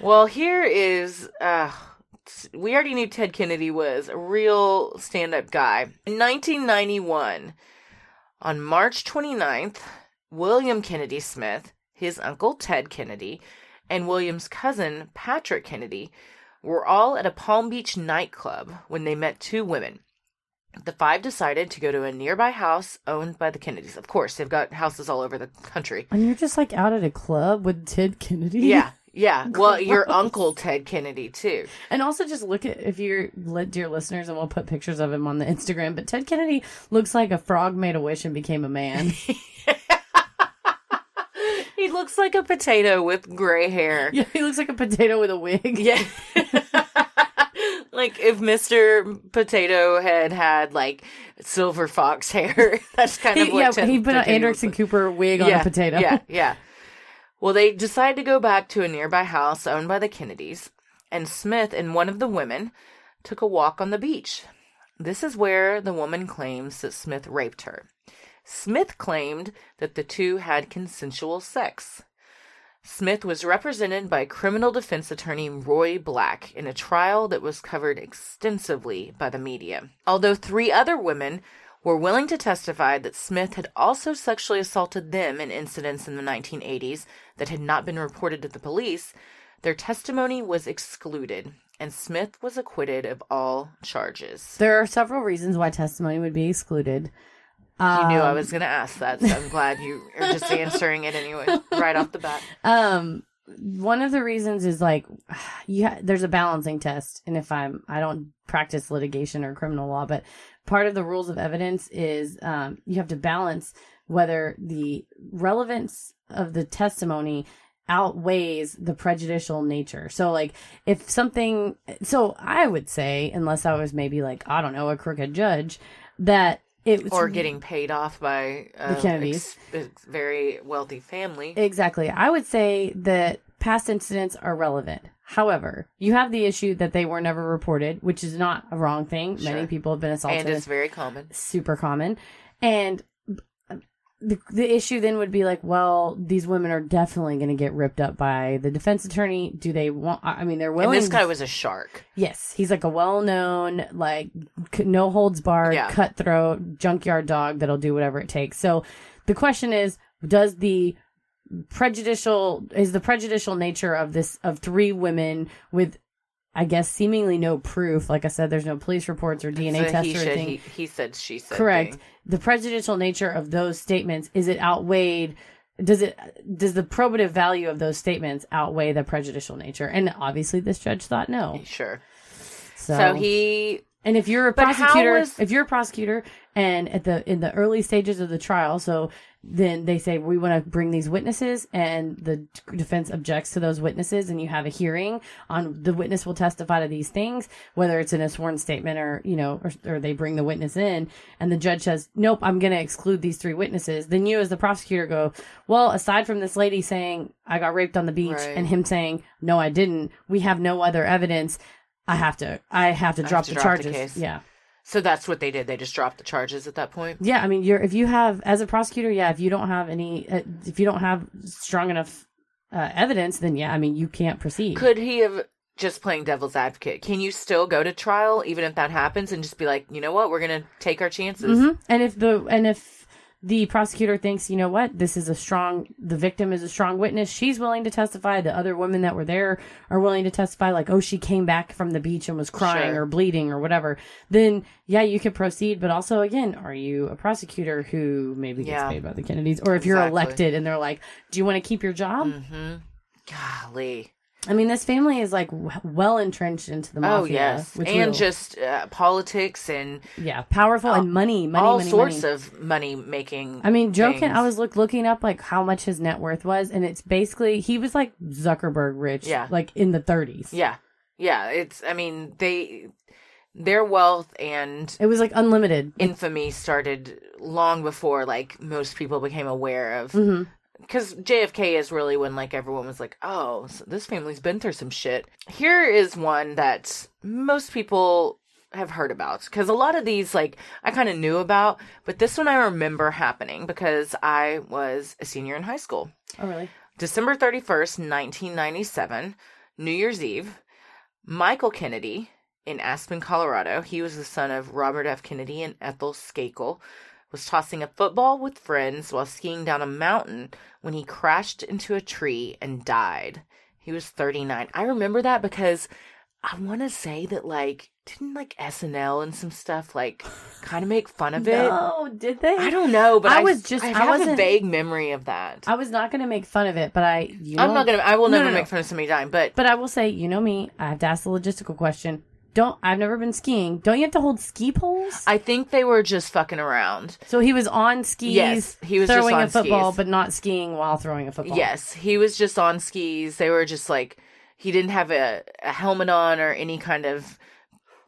Well, here is. Uh, we already knew Ted Kennedy was a real stand up guy. In 1991, on March 29th, William Kennedy Smith, his uncle Ted Kennedy, and William's cousin Patrick Kennedy were all at a Palm Beach nightclub when they met two women. The five decided to go to a nearby house owned by the Kennedys. Of course, they've got houses all over the country. and you're just like out at a club with Ted Kennedy. Yeah, yeah. Well, your uncle Ted Kennedy too. And also just look at if you're dear listeners, and we'll put pictures of him on the Instagram. But Ted Kennedy looks like a frog made a wish and became a man. He looks like a potato with gray hair. yeah, he looks like a potato with a wig. Yeah. like if Mr. Potato Head had like silver fox hair. That's kind of He, what yeah, he put an Anderson like. Cooper wig on a potato. Yeah, yeah. Well, they decide to go back to a nearby house owned by the Kennedys, and Smith and one of the women took a walk on the beach. This is where the woman claims that Smith raped her. Smith claimed that the two had consensual sex. Smith was represented by criminal defense attorney Roy Black in a trial that was covered extensively by the media. Although three other women were willing to testify that Smith had also sexually assaulted them in incidents in the 1980s that had not been reported to the police, their testimony was excluded, and Smith was acquitted of all charges. There are several reasons why testimony would be excluded. You knew I Um, was going to ask that, so I'm glad you are just answering it anyway, right off the bat. Um, one of the reasons is like, you ha- there's a balancing test, and if I'm, I don't practice litigation or criminal law, but part of the rules of evidence is um, you have to balance whether the relevance of the testimony outweighs the prejudicial nature. So like if something so I would say unless I was maybe like I don't know a crooked judge that it was Or getting paid off by uh, The Kennedys. ex- very wealthy family. Exactly. I would say that past incidents are relevant. However, you have the issue that they were never reported, which is not a wrong thing. Many people have been assaulted. and it's very common. super common. And the, the issue then would be like, well, these women are definitely going to get ripped up by the defense attorney. Do they want? I mean, they're And willing. this guy was a shark. yes, he's like a well-known, like no holds barred, Yeah. cutthroat junkyard dog that'll do whatever it takes. So the question is, does the prejudicial is the prejudicial nature of this of three women with I guess seemingly no proof. Like I said, there's no police reports or DNA a tests or anything. he, he said, she said. Correct. thing. The prejudicial nature of those statements is it outweighed? Does it does the probative value of those statements outweigh the prejudicial nature? And obviously, this judge thought no. Sure. So, So he and if you're a But prosecutor, was- if you're a prosecutor, and at the in the early stages of the trial, so then they say we want to bring these witnesses, and the defense objects to those witnesses, and you have a hearing on the witness will testify to these things, whether it's in a sworn statement or you know, or, or they bring the witness in, and the judge says, nope, I'm going to exclude these three witnesses. Then you, as the prosecutor, go, well, aside from this lady saying I got raped on the beach, Right. and him saying no, I didn't, we have no other evidence. I have to, I have to I have drop to the drop the charges. case. yeah. So that's what they did. They just dropped the charges at that point. Yeah, I mean, you're if you have as a prosecutor, yeah, if you don't have any, uh, if you don't have strong enough uh, evidence, then yeah, I mean, you can't proceed. Could he have just playing devil's advocate? Can you still go to trial even if that happens and just be like, you know what, we're gonna take our chances? Mhm. And if the and if the prosecutor thinks, you know what, this is a strong, the victim is a strong witness, she's willing to testify. The other women that were there are willing to testify, like, oh, she came back from the beach and was crying Sure. or bleeding or whatever. Then yeah, you could proceed. But also, again, are you a prosecutor who maybe gets Yeah. paid by the Kennedys, or if you're elected and they're like, do you want to keep your job? Mm-hmm. Golly. I mean, this family is like well entrenched into the mafia. oh yes, and just uh, politics and yeah, powerful and money, money, all money, sorts money. of money making. I mean, Joe. Can. I was look, looking up like how much his net worth was, and it's basically he was like Zuckerberg rich, Yeah. like in the 30s. Yeah, yeah. It's. I mean, they their wealth and It was like unlimited. infamy started long before like most people became aware of. Mhm. Because JFK is really when like everyone was like, oh, so this family's been through some shit. Here is one that most people have heard about because a lot of these like I kind of knew about, but this one I remember happening because I was a senior in high school. Oh, really? December 31st, 1997, New Year's Eve, Michael Kennedy in Aspen, Colorado, he was the son of Robert F. Kennedy and Ethel Skakel, was tossing a football with friends while skiing down a mountain when he crashed into a tree and died. He was 39. I remember that because I want to say that, like, didn't like SNL and some stuff, like, kind of make fun of it? Oh, did they? I don't know, but I I, was just- I I have a vague memory of that. I was not going to make fun of it, but I. You I'm not gonna. I will No, never no, no. make fun of somebody dying, but But I will say, you know me. I have to ask the logistical question. Don't I've never been skiing. Don't you have to hold ski poles? I think they were just fucking around. so he was on skis, Yes, he was just throwing on a football, skis. but not skiing while throwing a football. Yes, he was just on skis. They were just like he didn't have a, a helmet on or any kind of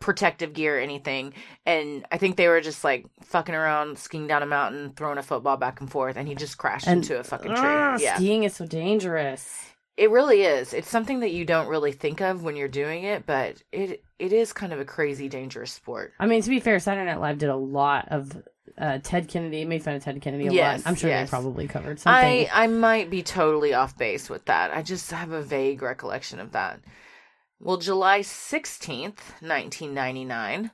protective gear or anything. And I think they were just like fucking around, skiing down a mountain, throwing a football back and forth, and he just crashed And- into a fucking ah, tree. Ugh, yeah. skiing is so dangerous. It really is. It's something that you don't really think of when you're doing it, but it it is kind of a crazy dangerous sport. I mean, to be fair, Saturday Night Live did a lot of uh, Ted Kennedy. Made fun of Ted Kennedy a Yes, lot. I'm sure yes. they probably covered something. I I might be totally off base with that. I just have a vague recollection of that. Well, July 16th, 1999.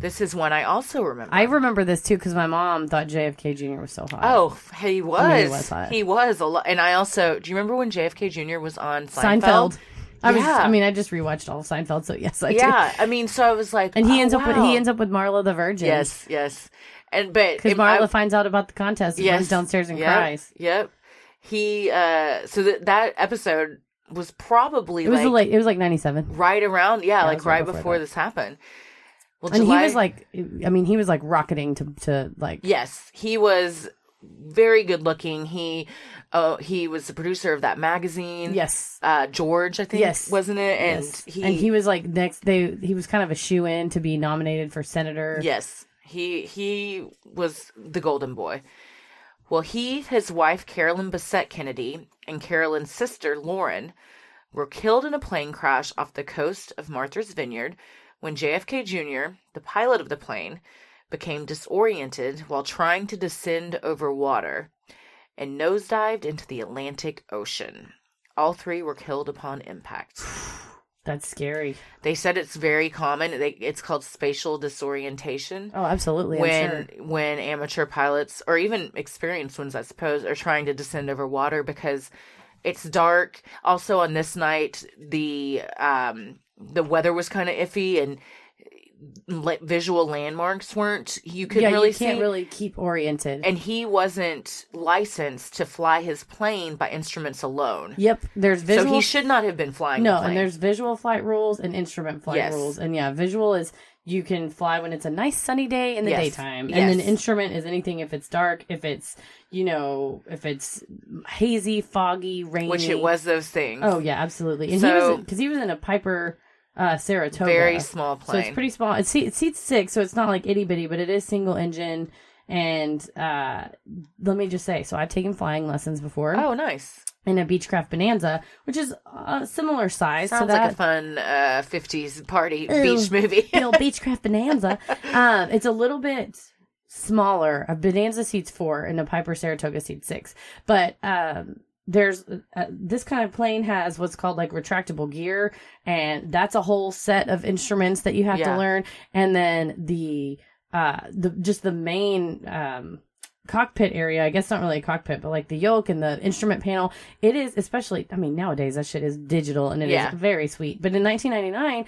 This is one I also remember. I remember this too because my mom thought JFK Jr. was so hot. Oh, he was. I mean, he was hot. He was a lot. And I also, do you remember when JFK Jr. was on Seinfeld? Seinfeld. I was. Yeah. I mean, I just rewatched all of Seinfeld, so yes, I do. Yeah, I mean, so I was like, And he oh, ends up with wow. he ends up with Marla the Virgin. Yes, yes. And but because Marla I- finds out about the contest and runs downstairs and Yep, cries. Yep. He uh so that that episode was probably It was like late. It was like '97. right around yeah, it like right right before before this happened. Well, And July, he was like, I mean, he was like rocketing to to like. yes, he was very good looking. He uh he was the producer of that magazine. Yes. Uh George, I think Yes. wasn't it? And yes. he and he was like next. They he was kind of a shoe in to be nominated for senator. Yes. He he was the golden boy. Well, he, his wife Carolyn Bessette Kennedy, and Carolyn's sister Lauren were killed in a plane crash off the coast of Martha's Vineyard when JFK Jr., the pilot of the plane, became disoriented while trying to descend over water and nosedived into the Atlantic Ocean. All three were killed upon impact. That's scary. They said it's very common. They, it's called spatial disorientation Oh, absolutely. When sure. when amateur pilots or even experienced ones, I suppose, are trying to descend over water because it's dark. Also, on this night, the um the weather was kind of iffy and visual landmarks weren't you couldn't yeah, really you can't see. really keep oriented. and he wasn't licensed to fly his plane by instruments alone. yep, there's visual. So he should not have been flying. no, the and there's visual flight rules and instrument flight Yes. rules. And yeah, visual is you can fly when it's a nice sunny day in the Yes. daytime, and then instrument is anything if it's dark, if it's you know, if it's hazy, foggy, rainy, which it was those things. Oh yeah, absolutely. And So- he was because he was in a Piper uh, Saratoga, very small plane. So it's pretty small. It, seat, it seats six, so it's not like itty bitty, but it is single engine. And uh, let me just say, so I've taken flying lessons before oh, nice. in a Beechcraft Bonanza, which is a similar size Sounds that. like a fun uh, 50s party Ew. beach movie. the old Beechcraft Bonanza. Um, it's a little bit smaller. A Bonanza seats four, and a Piper Saratoga seats six. But um, there's uh, this kind of plane has what's called like retractable gear, and that's a whole set of instruments that you have Yeah. to learn. And then the uh, the just the main um cockpit area i guess not really a cockpit but like the yoke and the instrument panel it is especially i mean nowadays that shit is digital and it is Yeah. very sweet but in 1999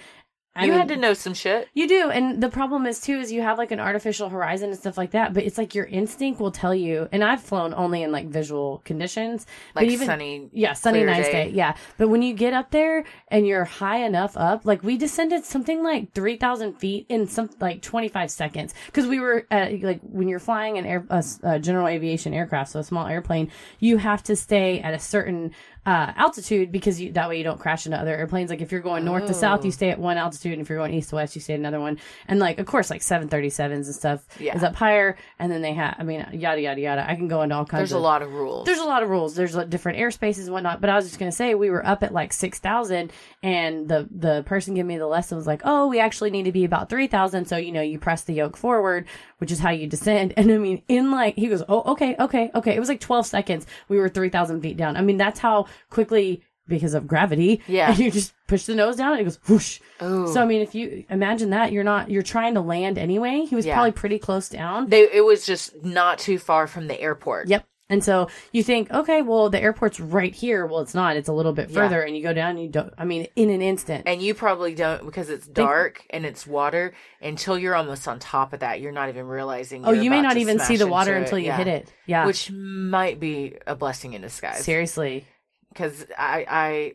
I you mean, had to know some shit. you do, and the problem is too is you have like an artificial horizon and stuff like that, but it's like your instinct will tell you. And I've flown only in like visual conditions, Like but even sunny, yeah, sunny, nice day. day. yeah. But when you get up there and you're high enough up, like we descended something like three thousand feet in some like twenty five seconds because we were at, like when you're flying an air a, a general aviation aircraft, so a small airplane, you have to stay at a certain uh, altitude because you, that way you don't crash into other airplanes. Like if you're going north to south, you Oh. stay at one altitude, and if you're going east to west, you stay at another one. And like of course, like seven thirty sevens and stuff Yeah. is up higher, and then they have, I mean, yada yada yada. I can go into all kinds. There's a lot of rules. there's a lot of rules. There's like, different airspaces and whatnot. But I was just gonna say we were up at like six thousand, and the the person giving me the lesson was like, "Oh, we actually need to be about three thousand. So you know, you press the yoke forward, which is how you descend." And I mean, in like he goes, "Oh, okay, okay, okay." It was like twelve seconds. We were three thousand feet down. I mean, that's how quickly because of gravity. Yeah. And you just push the nose down and it goes whoosh. Ooh. So I mean, if you imagine that, you're not you're trying to land anyway. He was Yeah. probably pretty close down. they, it was just not too far from the airport. Yep. And so you think, okay, well, the airport's right here. Well, it's not. It's a little bit Yeah. further, and you go down. And you don't. I mean, in an instant. And you probably don't because it's dark and it's water until you're almost on top of that. You're not even realizing. oh, you may not even see the water until you Yeah. hit it. Yeah. Which might be a blessing in disguise. seriously. Because I, I,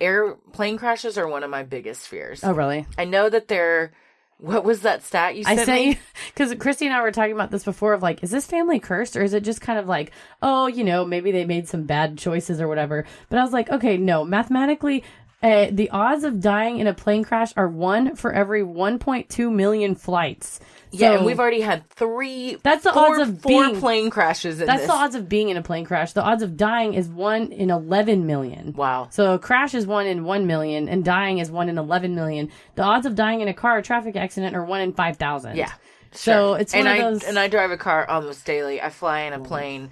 airplane crashes are one of my biggest fears. Oh, really? I know that they're. What was that stat you said? I sent sent me? because Christy and I were talking about this before. Of like, is this family cursed, or is it just kind of like, oh, you know, maybe they made some bad choices or whatever? But I was like, okay, no, mathematically. Uh, the odds of dying in a plane crash are one for every 1.2 million flights. Yeah, So- and we've already had three. That's the four, odds of four being- plane crashes That's this. the odds of being in a plane crash. The odds of dying is one in 11 million. Wow. So a crash is one in 1 million and dying is one in 11 million. The odds of dying in a car or traffic accident are one in 5,000. Yeah. So sure. it's and I those. and I drive a car almost daily. I fly in a plane,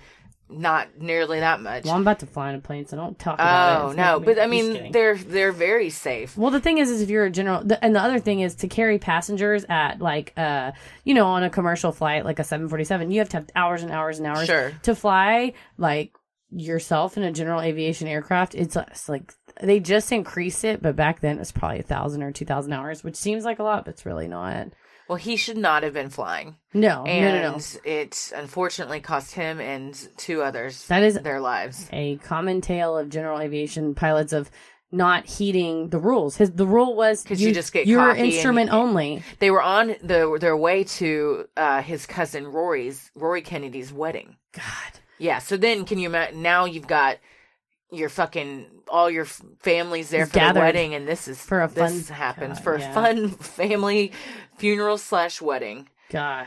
not nearly that much. well, I'm about to fly in a plane, so don't talk about it. oh no, me- but I mean they're they're very safe. Well, the thing is, is if you're a general, the, and the other thing is to carry passengers at like, uh, you know, on a commercial flight like a 747, you have to have hours and hours and hours Sure. to fly like yourself in a general aviation aircraft. It's, it's like they just increased it, but back then it was probably a thousand or two thousand hours, which seems like a lot, but it's really not. Well, he should not have been flying, No, and no, no, no. it unfortunately cost him and two others That is their lives. a common tale of general aviation pilots of not heeding the rules. His the rule was because you just get and- instrument only. They were on the, their way to uh, his cousin Rory's Rory Kennedy's wedding. God. Yeah, so then can you imagine? Now you've got your fucking all your f- families there for the wedding, and this is for a this fun- happens God, for yeah. a fun family funeral slash wedding. God.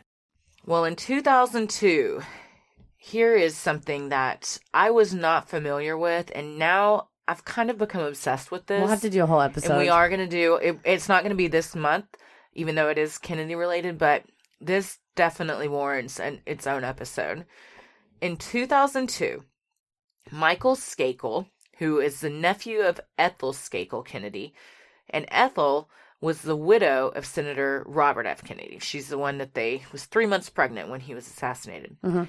Well, in 2002, here is something that I was not familiar with, and now I've kind of become obsessed with this. We'll have to do a whole episode. And we are going to do it. It's not going to be this month, even though it is Kennedy related, but this definitely warrants an, its own episode. In 2002, Michael Skakel, who is the nephew of Ethel Skakel Kennedy, and Ethel was the widow of Senator Robert F. Kennedy. She's the one that they was three months pregnant when he was assassinated. Mm-hmm.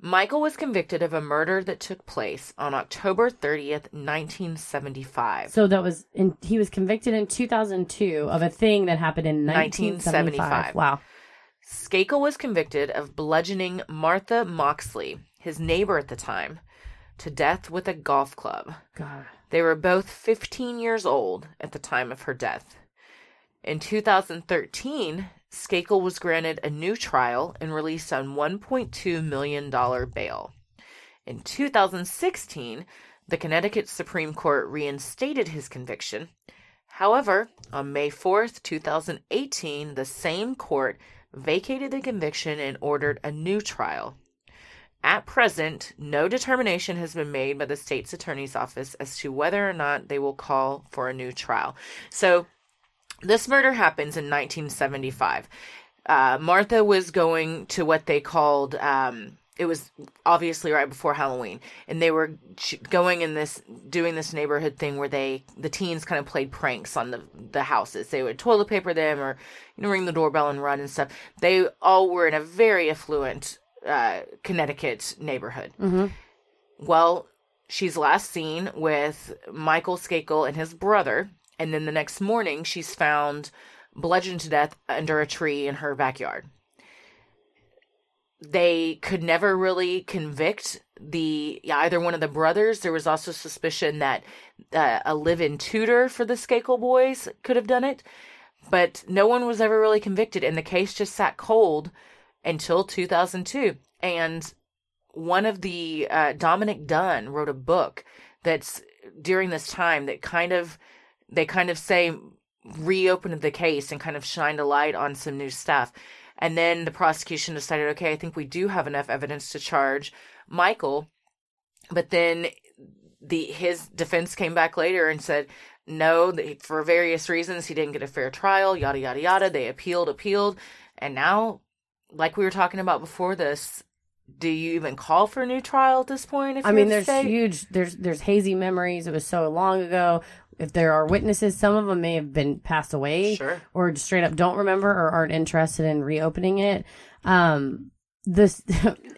Michael was convicted of a murder that took place on October 30th, 1975. So that was in, he was convicted in 2002 of a thing that happened in 1975. 1975. Wow. Skakel was convicted of bludgeoning Martha Moxley, his neighbor at the time, to death with a golf club. God. They were both 15 years old at the time of her death. In 2013, Skakel was granted a new trial and released on $1.2 million bail. In 2016, the Connecticut Supreme Court reinstated his conviction. However, on May 4th, 2018, the same court vacated the conviction and ordered a new trial. At present, no determination has been made by the state's attorney's office as to whether or not they will call for a new trial. So, this murder happens in 1975. Uh, Martha was going to what they called, um, it was obviously right before Halloween, and they were going in this, doing this neighborhood thing where they, the teens kind of played pranks on the, the houses. They would toilet paper them or, you know, ring the doorbell and run and stuff. They all were in a very affluent uh, Connecticut neighborhood. Well, she's last seen with Michael Skakel and his brother, and then the next morning she's found bludgeoned to death under a tree in her backyard. They could never really convict the either one of the brothers. There was also suspicion that uh, a live-in tutor for the Skakel boys could have done it, but no one was ever really convicted, and the case just sat cold until 2002. And one of the uh, Dominick Dunne wrote a book that's during this time that kind of they kind of say reopened the case and kind of shined a light on some new stuff. And then the prosecution decided, okay, I think we do have enough evidence to charge Michael. But then the his defense came back later and said no, that for various reasons he didn't get a fair trial. Yada yada yada. They appealed, appealed, and now, like we were talking about before this, do you even call for a new trial at this point? If I mean, there's state? huge, there's there's hazy memories. It was so long ago. If there are witnesses, some of them may have been passed away, Sure. or straight up don't remember or aren't interested in reopening it. Um, this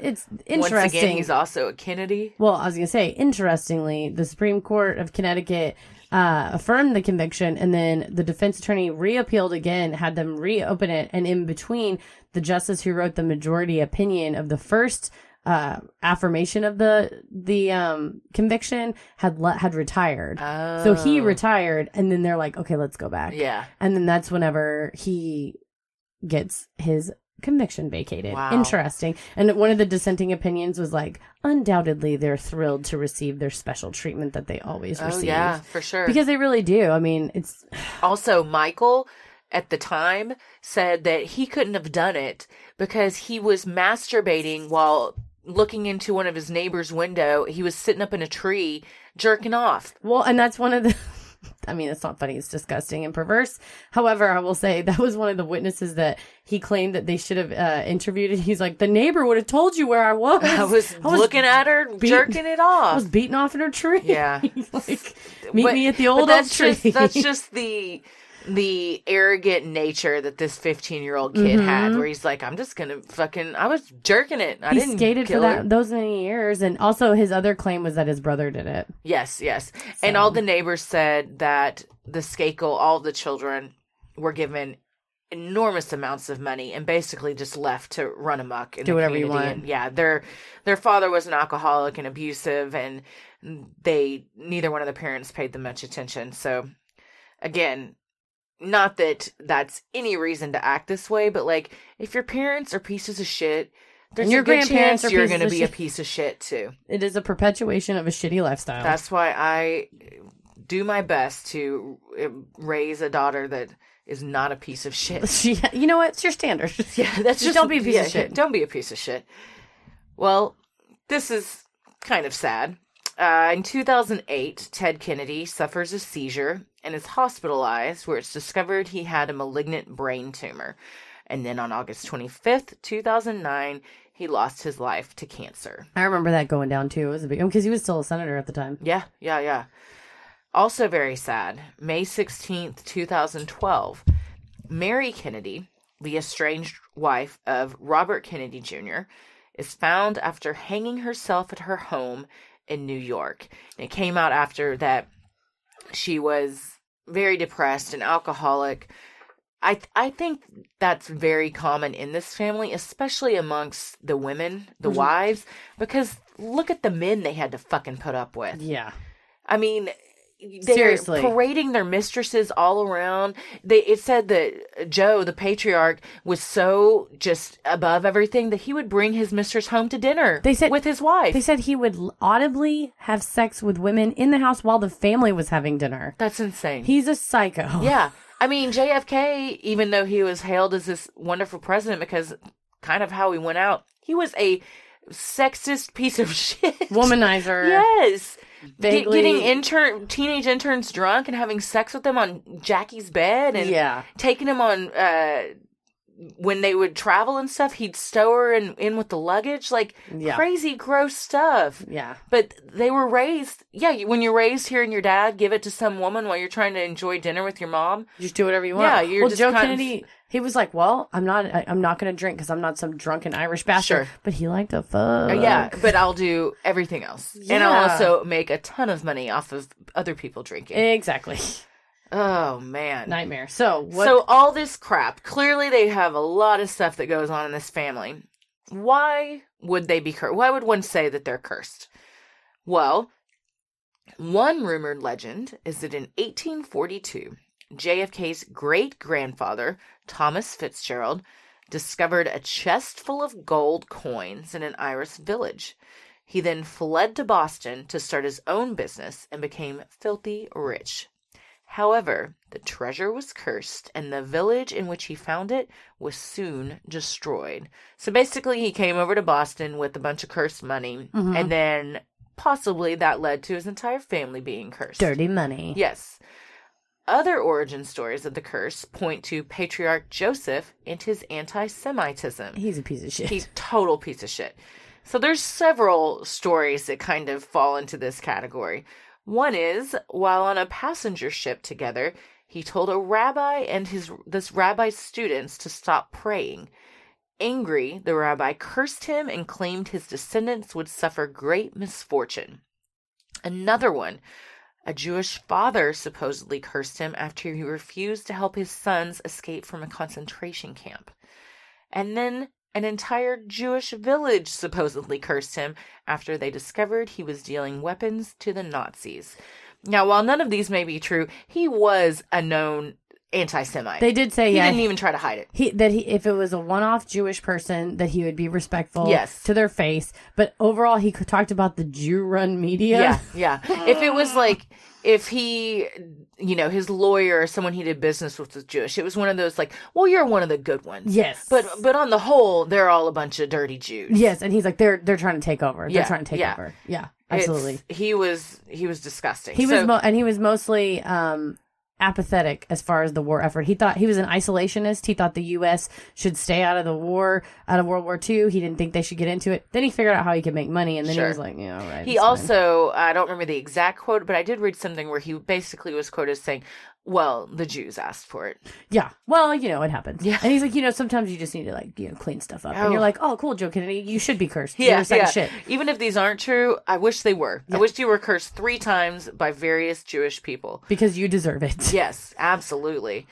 it's interesting. Once again, he's also a Kennedy. Well, I was going to say, interestingly, the Supreme Court of Connecticut uh, affirmed the conviction, and then the defense attorney reappealed again, had them reopen it, and in between, the justice who wrote the majority opinion of the first uh, affirmation of the the um, conviction had le- had retired. So he retired, and then they're like, okay, let's go back. Yeah. And then that's whenever he gets his conviction vacated. Wow. Interesting. And one of the dissenting opinions was like, undoubtedly, they're thrilled to receive their special treatment that they always Oh receive. yeah, for sure. Because they really do. I mean, it's Also, Michael at the time said that he couldn't have done it because he was masturbating while looking into one of his neighbor's window. He was sitting up in a tree jerking off. Well, and that's one of the. I mean, it's not funny. It's disgusting and perverse. However, I will say that was one of the witnesses that he claimed that they should have uh, interviewed. And he's like, the neighbor would have told you where I was. I was, looking at her jerking it off. I was beating off in her tree. Yeah. like, meet But- me at the old oak that's tree. Just, that's just the the arrogant nature that this 15 year old kid had, where he's like, I'm just gonna fucking, I was jerking it. I Mm-hmm. he didn't skated for that those many years, and also his other claim was that his brother did it. Yes, yes. And all the neighbors said that the Skakel, all the children, were given enormous amounts of money and basically just left to run amok and Do whatever you want. yeah, their their father was an alcoholic and abusive, and they neither one of the parents paid them much attention. So, again, not that that's any reason to act this way, but like if your parents are pieces of shit. There's And your a good grandparents chance you're going to be a piece of shit too. It is a perpetuation of a shitty lifestyle. That's why I do my best to raise a daughter that is not a piece of shit. she, you know what? It's your standard. Yeah, that's just don't be a piece yeah, of shit. Don't be a piece of shit. Well, this is kind of sad. Uh, in 2008, Ted Kennedy suffers a seizure and is hospitalized, where it's discovered he had a malignant brain tumor. And then on August 25th, 2009, he lost his life to cancer. I remember that going down too. It was a big because he was still a senator at the time. Yeah, yeah, yeah. Also very sad. May 16th, 2012. Mary Kennedy, the estranged wife of Robert Kennedy Jr., is found after hanging herself at her home in New York. And it came out after that she was very depressed and alcoholic. I th- I think that's very common in this family, especially amongst the women, the mm-hmm. wives, because look at the men they had to fucking put up with. Yeah. I mean, they're Seriously. parading their mistresses all around. They it said that Joe, the patriarch, was so just above everything that he would bring his mistress home to dinner. They said- with his wife. They said he would audibly have sex with women in the house while the family was having dinner. That's insane. He's a psycho. yeah, I mean JFK, even though he was hailed as this wonderful president because kind of how he went out, he was a sexist piece of shit. Womanizer. Yes. Get, getting intern teenage interns drunk and having sex with them on Jackie's bed and Yeah. taking them on uh when they would travel and stuff, he'd stow her in, in with the luggage, like Yeah. crazy, gross stuff. Yeah. But they were raised, yeah. you- When you're raised hearing your dad give it to some woman while you're trying to enjoy dinner with your mom, Just do whatever you want. Yeah, you're well, just Joe kind of- Kennedy. He was like, "Well, I'm not. I, I'm not going to drink because I'm not some drunken Irish bastard." Sure. But he liked to fuck. Uh, yeah. But I'll do everything else, and I'll also make a ton of money off of other people drinking. Exactly. Oh man, Nightmare. So what? So all this crap, clearly they have a lot of stuff that goes on in this family. Why would they be cursed? Why would one say that they're cursed? Well, one rumored legend is that in 1842, JFK's great grandfather, Thomas Fitzgerald, discovered a chest full of gold coins in an Irish village. He then fled to Boston to start his own business and became filthy rich. However, the treasure was cursed, and the village in which he found it was soon destroyed. So basically, he came over to Boston with a bunch of cursed money, mm-hmm. and then possibly that led to his entire family being cursed. dirty money. Yes. Other origin stories of the curse point to Patriarch Joseph and his anti Semitism. He's a piece of shit. He's total piece of shit. So there's several stories that kind of fall into this category. One is while on a passenger ship together, he told a rabbi and his this rabbi's students to stop praying. Angry, the rabbi cursed him and claimed his descendants would suffer great misfortune. Another one, a Jewish father supposedly cursed him after he refused to help his sons escape from a concentration camp. And then an entire Jewish village supposedly cursed him after they discovered he was dealing weapons to the Nazis. Now, while none of these may be true, he was a known anti-Semite. They did say, he yeah, didn't even try to hide it. he that he if it was a one-off Jewish person that he would be respectful Yes. to their face, but overall he talked about the Jew-run media. Yeah, yeah. If it was like if he, you know, his lawyer or someone he did business with was Jewish, it was one of those like, well, you're one of the good ones. Yes. But but on the whole, they're all a bunch of dirty Jews. Yes, and he's like they're they're trying to take over. They're trying to take yeah. over. Yeah, It's- absolutely. he was he was disgusting. He was mo- and he was mostly um apathetic as far as the war effort. He thought he was an isolationist. He thought the US should stay out of the war, out of World War II. He didn't think they should get into it. Then he figured out how he could make money and then Sure. he was like, yeah, all right. He it's fine." also, I don't remember the exact quote, but I did read something where he basically was quoted as saying, "Well, the Jews asked for it." Yeah. Well, you know, it happens. Yeah. And he's like, you know, sometimes you just need to like, you know, clean stuff up. And Oh. you're like, oh, cool, Joe Kennedy, you should be cursed. You're a shit. Even if these aren't true, I wish they were. I wish you were cursed three times by various Jewish people. Because you deserve it. Yes, absolutely.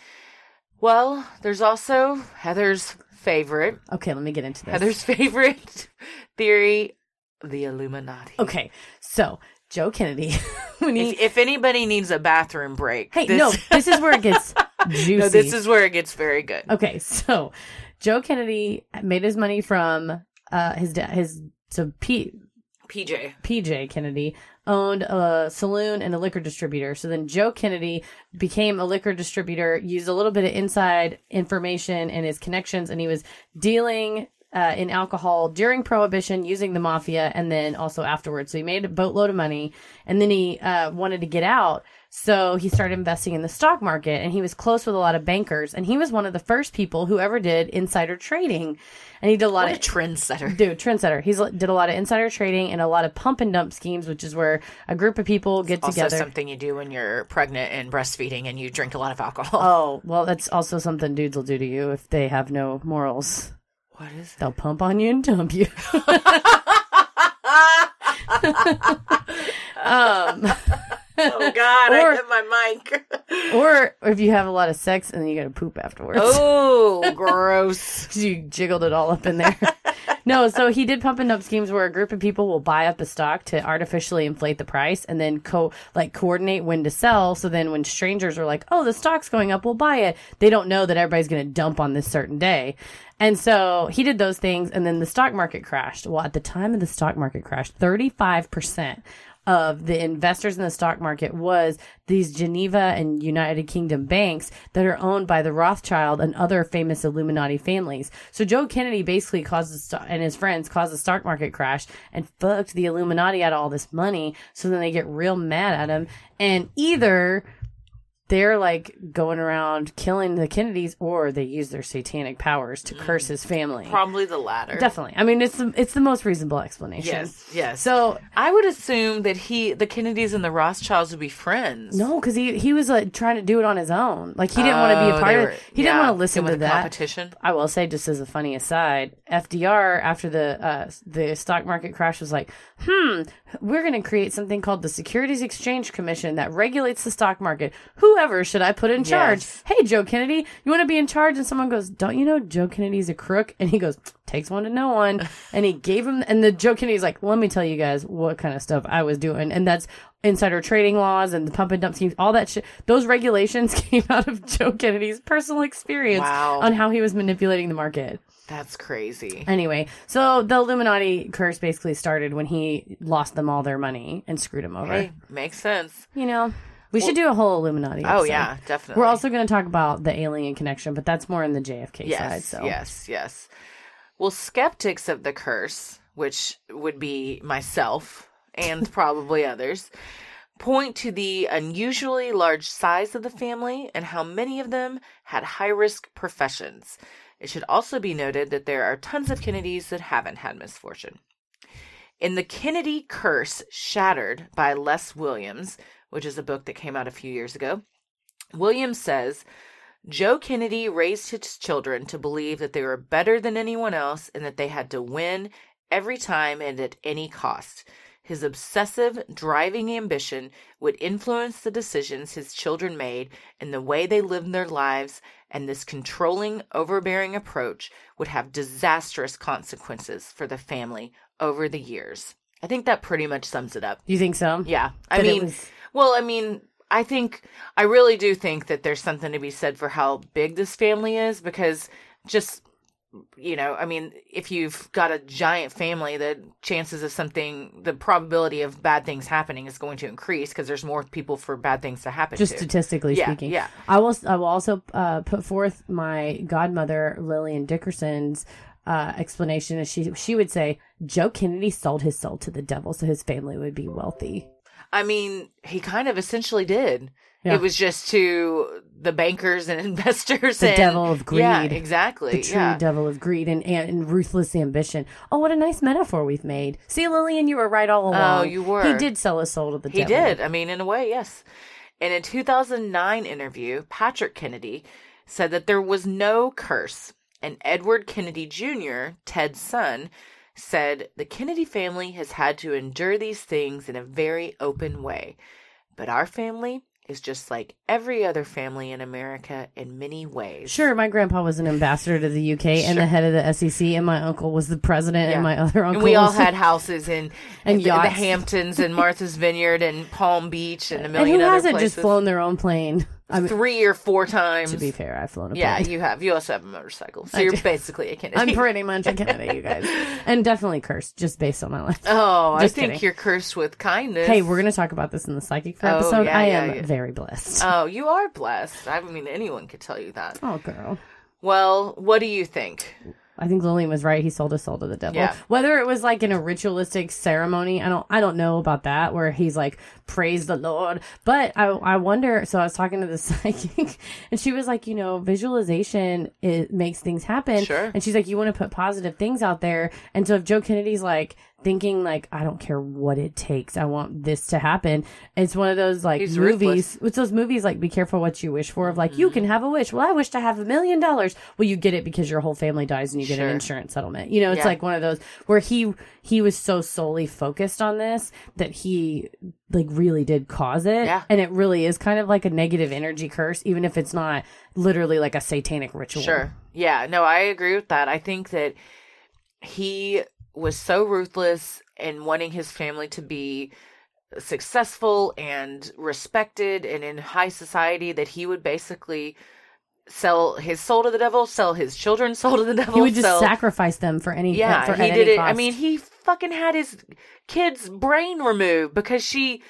Well, there's also Heather's favorite. Okay, let me get into this. Heather's favorite theory, the Illuminati. Okay, so Joe Kennedy, when he If, if anybody needs a bathroom break, hey this, no, this is where it gets juicy. no, this is where it gets very good. okay. So Joe Kennedy made his money from uh his dad. His so P, PJ. PJ Kennedy owned a saloon and a liquor distributor. So then Joe Kennedy became a liquor distributor, used a little bit of inside information and his connections, and he was dealing uh, in alcohol during Prohibition using the mafia and then also afterwards. So he made a boatload of money and then he uh, wanted to get out. So he started investing in the stock market and he was close with a lot of bankers. And he was one of the first people who ever did insider trading. And he did a lot What a of trendsetter. dude trendsetter he's did a lot of insider trading and a lot of pump and dump schemes which is where a group of people get Also, together something you do when you're pregnant and breastfeeding and you drink a lot of alcohol. oh well that's also something dudes will do to you if they have no morals what is they'll pump on you and dump you. Um Oh God! Or- I hit my mic. or if you have a lot of sex and then you gotta poop afterwards oh, gross! you jiggled it all up in there. no, so he did pump and dump schemes where a group of people will buy up a stock to artificially inflate the price and then co like coordinate when to sell. So then when strangers are like, "Oh, the stock's going up, we'll buy it," they don't know that everybody's going to dump on this certain day. And so he did those things, and then the stock market crashed. Well, at the time of the stock market crash, thirty five percent of the investors in the stock market was these Geneva and United Kingdom banks that are owned by the Rothschild and other famous Illuminati families. So Joe Kennedy basically caused sto- and his friends caused the stock market crash and fucked the Illuminati out of all this money. So then they get real mad at him and either they're like going around killing the Kennedys or they use their satanic powers to curse his family. Probably the latter. Definitely. I mean, it's the, it's the most reasonable explanation. Yes, yes. So I would assume that he, the Kennedys, and the Rothschilds would be friends. No, because he he was like trying to do it on his own. Like he didn't want to be Oh, a part they of were- it. He yeah, didn't want to listen to the that. competition. I will say, just as a funny aside, FDR after the uh, the stock market crash was like, "Hmm, we're going to create something called the Securities Exchange Commission that regulates the stock market. Whoever should I put in charge? Yes. Hey, Joe Kennedy, you want to be in charge?" And someone goes, "Don't you know Joe Kennedy's a crook?" And he goes, "Takes one to know one." and he gave him, and the Joe Kennedy's like, "Let me tell you guys what kind of stuff I was doing," and that's insider trading laws and the pump and dump schemes, all that shit. Those regulations came out of Joe Kennedy's personal experience Wow. on how he was manipulating the market. That's crazy. Anyway, so the Illuminati curse basically started when he lost them all their money and screwed them over. Hey, makes sense. You know, we should do a whole Illuminati. Oh yeah, definitely. We're also going to talk about the alien connection, but that's more in the JFK yes, side. So yes, yes. Well, skeptics of the curse, which would be myself and probably others, point to the unusually large size of the family and how many of them had high risk professions. It should also be noted that there are tons of Kennedys that haven't had misfortune. In The Kennedy Curse Shattered by Les Williams, which is a book that came out a few years ago, Williams says Joe Kennedy raised his children to believe that they were better than anyone else and that they had to win every time and at any cost. His obsessive, driving ambition would influence the decisions his children made and the way they lived their lives, and this controlling, overbearing approach would have disastrous consequences for the family over the years. I think that pretty much sums it up. you think so? Yeah. I it mean, was- well, I mean, I think I really do think that there's something to be said for how big this family is because just you know, I mean, if you've got a giant family, the chances of something, the probability of bad things happening is going to increase because there's more people for bad things to happen. just to. statistically Yeah, speaking. yeah. I will. I will also uh, put forth my godmother Lillian Dickerson's uh, explanation. Is she she would say Joe Kennedy sold his soul to the devil so his family would be wealthy. I mean, he kind of essentially did. Yeah. It was just to the bankers and investors. The and, devil of Yeah, greed. exactly. The true yeah. devil of greed and, and ruthless ambition. Oh, what a nice metaphor we've made. See, Lillian, you were right all oh, along. Oh, you were. He did sell his soul to the He devil. He did. I mean, in a way, yes. In a 2009 interview, Patrick Kennedy said that there was no curse, and Edward Kennedy Jr., Ted's son, said the Kennedy family has had to endure these things in a very open way. But our family is just like every other family in America in many ways. Sure, my grandpa was an ambassador to the UK and the head of the SEC, and my uncle was the president, Yeah. and my other uncle And we all had houses in And the, the. Hamptons and Martha's Vineyard and Palm Beach and a And million who other hasn't places. just flown their own plane? I mean, three or four times. to be fair, I've flown a plane. Yeah, you have. You also have a motorcycle, so I you're do. basically a Kennedy. I'm pretty much a Kennedy, you guys, and definitely cursed just based on my life. Oh, Just I think kidding. you're cursed with kindness. Hey, we're gonna talk about this in the psychic for Oh, episode. yeah, I yeah, am yeah. very blessed. Oh, you are blessed. I mean, anyone could tell you that. oh, girl. Well, what do you think? I think Lillian was right. He sold his soul to the devil. Yeah. Whether it was like in a ritualistic ceremony, I don't, I don't know about that. Where he's like, "Praise the Lord," but I, I wonder. So I was talking to the psychic, and she was like, you know, visualization it makes things happen. Sure. And she's like, you want to put positive things out there. And so if Joe Kennedy's like thinking like, I don't care what it takes, I want this to happen. It's one of those like He's movies. It's those movies like Be Careful What You Wish For. Of like, you Mm-hmm. can have a wish. Well, I wish to have a million dollars. Well, you get it because your whole family dies and you get Sure. an insurance settlement. You know, it's Yeah. like one of those where he he was so solely focused on this that he like really did cause it. Yeah. And it really is kind of like a negative energy curse, even if it's not literally like a satanic ritual. Sure. Yeah. No, I agree with that. I think that he was so ruthless in wanting his family to be successful and respected and in high society that he would basically sell his soul to the devil, sell his children's soul to the devil. He would just sell, sacrifice them for any Yeah, for he did it. I mean, he fucking had his kid's brain removed because she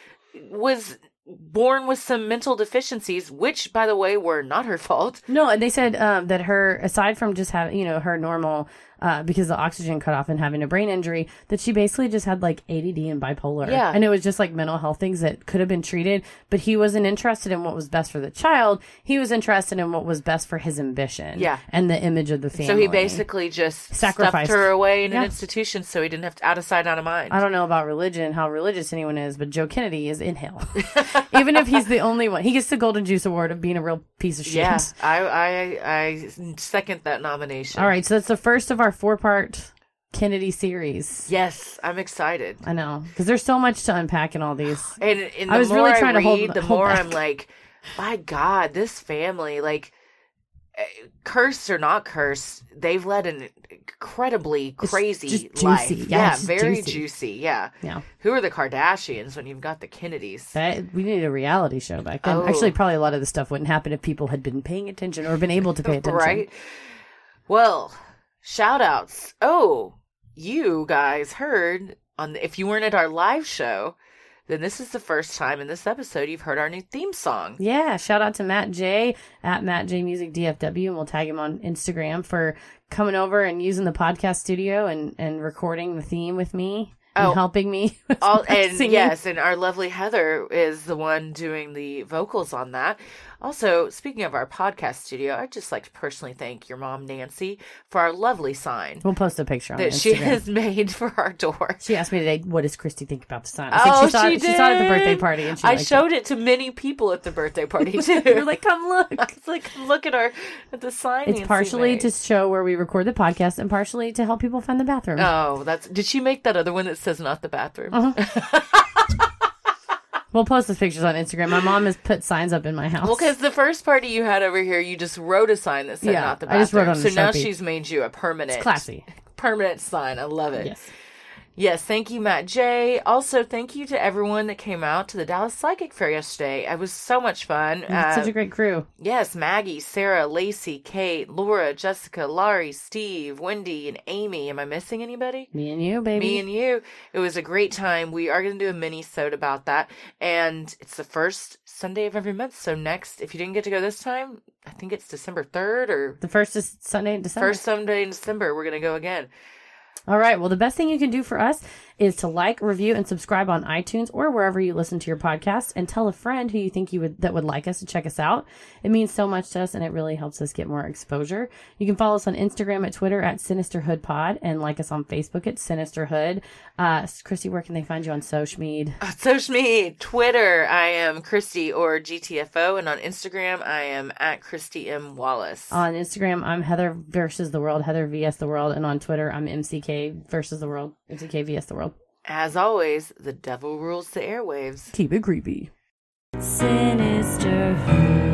was born with some mental deficiencies, which, by the way, were not her fault. No, and they said um, that her, aside from just having, you know, her normal, uh, because the oxygen cut off and having a brain injury, that she basically just had like ADD and bipolar. Yeah. And it was just like mental health things that could have been treated, but he wasn't interested in what was best for the child. He was interested in what was best for his ambition. Yeah. And the image of the family. So he basically just Sacrificed. stuffed her away in Yeah. an institution so he didn't have to out of sight, out of mind. I don't know about religion, how religious anyone is, but Joe Kennedy is in hell. Even if he's the only one, he gets the Golden Juice Award of being a real piece of shit. yeah, I, I I second that nomination. All right, so that's the first of our four part Kennedy series. Yes, I'm excited. I know because there's so much to unpack in all these. And, and the I was more really I trying to hold- the hold more back. I'm like, my God, this family, like, eh, cursed or not cursed, they've led an incredibly crazy life. juicy. Yeah, Yeah, very juicy. juicy. Yeah. Yeah, Who are the Kardashians when you've got the Kennedys? that, we need a reality show back then. Oh. Actually, probably a lot of the stuff wouldn't happen if people had been paying attention or been able to pay attention. Right? Well, shout outs. Oh, you guys heard on the, if you weren't at our live show, then this is the first time in this episode you've heard our new theme song. Yeah, shout out to Matt J at Matt J Music DFW, and we'll tag him on Instagram for coming over and using the podcast studio and and recording the theme with me and Oh. helping me. All and singing. yes, and our lovely Heather is the one doing the vocals on that. Also, speaking of our podcast studio, I'd just like to personally thank your mom Nancy for our lovely sign we'll post a picture on that Instagram. she has made for our door. She asked me today, "What does Christy think about the sign?" I Oh, she saw, she it, she saw it at the birthday party, and she I showed it. to many people at the birthday party too. it. You're like, "Come look." it's like look at our at the sign. It's Nancy partially made. to show where we record the podcast, and partially to help people find the bathroom. Oh, that's did she make that other one that says not the bathroom? Uh-huh. We'll post those pictures on Instagram. My mom has put signs up in my house. Well, because the first party you had over here, you just wrote a sign that said Yeah, not the I just wrote on so now Sharpie. she's made you a permanent, it's classy. permanent sign. I love it. Yes. Yes, thank you, Matt J. Also, thank you to everyone that came out to the Dallas Psychic Fair yesterday. It was so much fun. It's such Uh, a great crew. Yes, Maggie, Sarah, Lacey, Kate, Laura, Jessica, Laurie, Steve, Wendy, and Amy. Am I missing anybody? Me and you, baby. Me and you. It was a great time. We are going to do a mini sode about that. And it's the first Sunday of every month. So next, if you didn't get to go this time, I think it's December 3rd or the first is Sunday in December. first Sunday in December. We're going to go again. All right. Well, the best thing you can do for us is to like, review, and subscribe on iTunes or wherever you listen to your podcast, and tell a friend who you think you would that would like us to check us out. It means so much to us, and it really helps us get more exposure. You can follow us on Instagram at Twitter at Sinisterhood Pod, and like us on Facebook at Sinisterhood. Uh, Christy, where can they find you on social media? Social media, Twitter, I am Christy or GTFO, and on Instagram, I am at Christy M. Wallace. On Instagram, I'm Heather versus the world, Heather vs the world, and on Twitter, I'm MCK versus the world, MCK vs the world. As always, the devil rules the airwaves. Keep it creepy. Sinisterhood.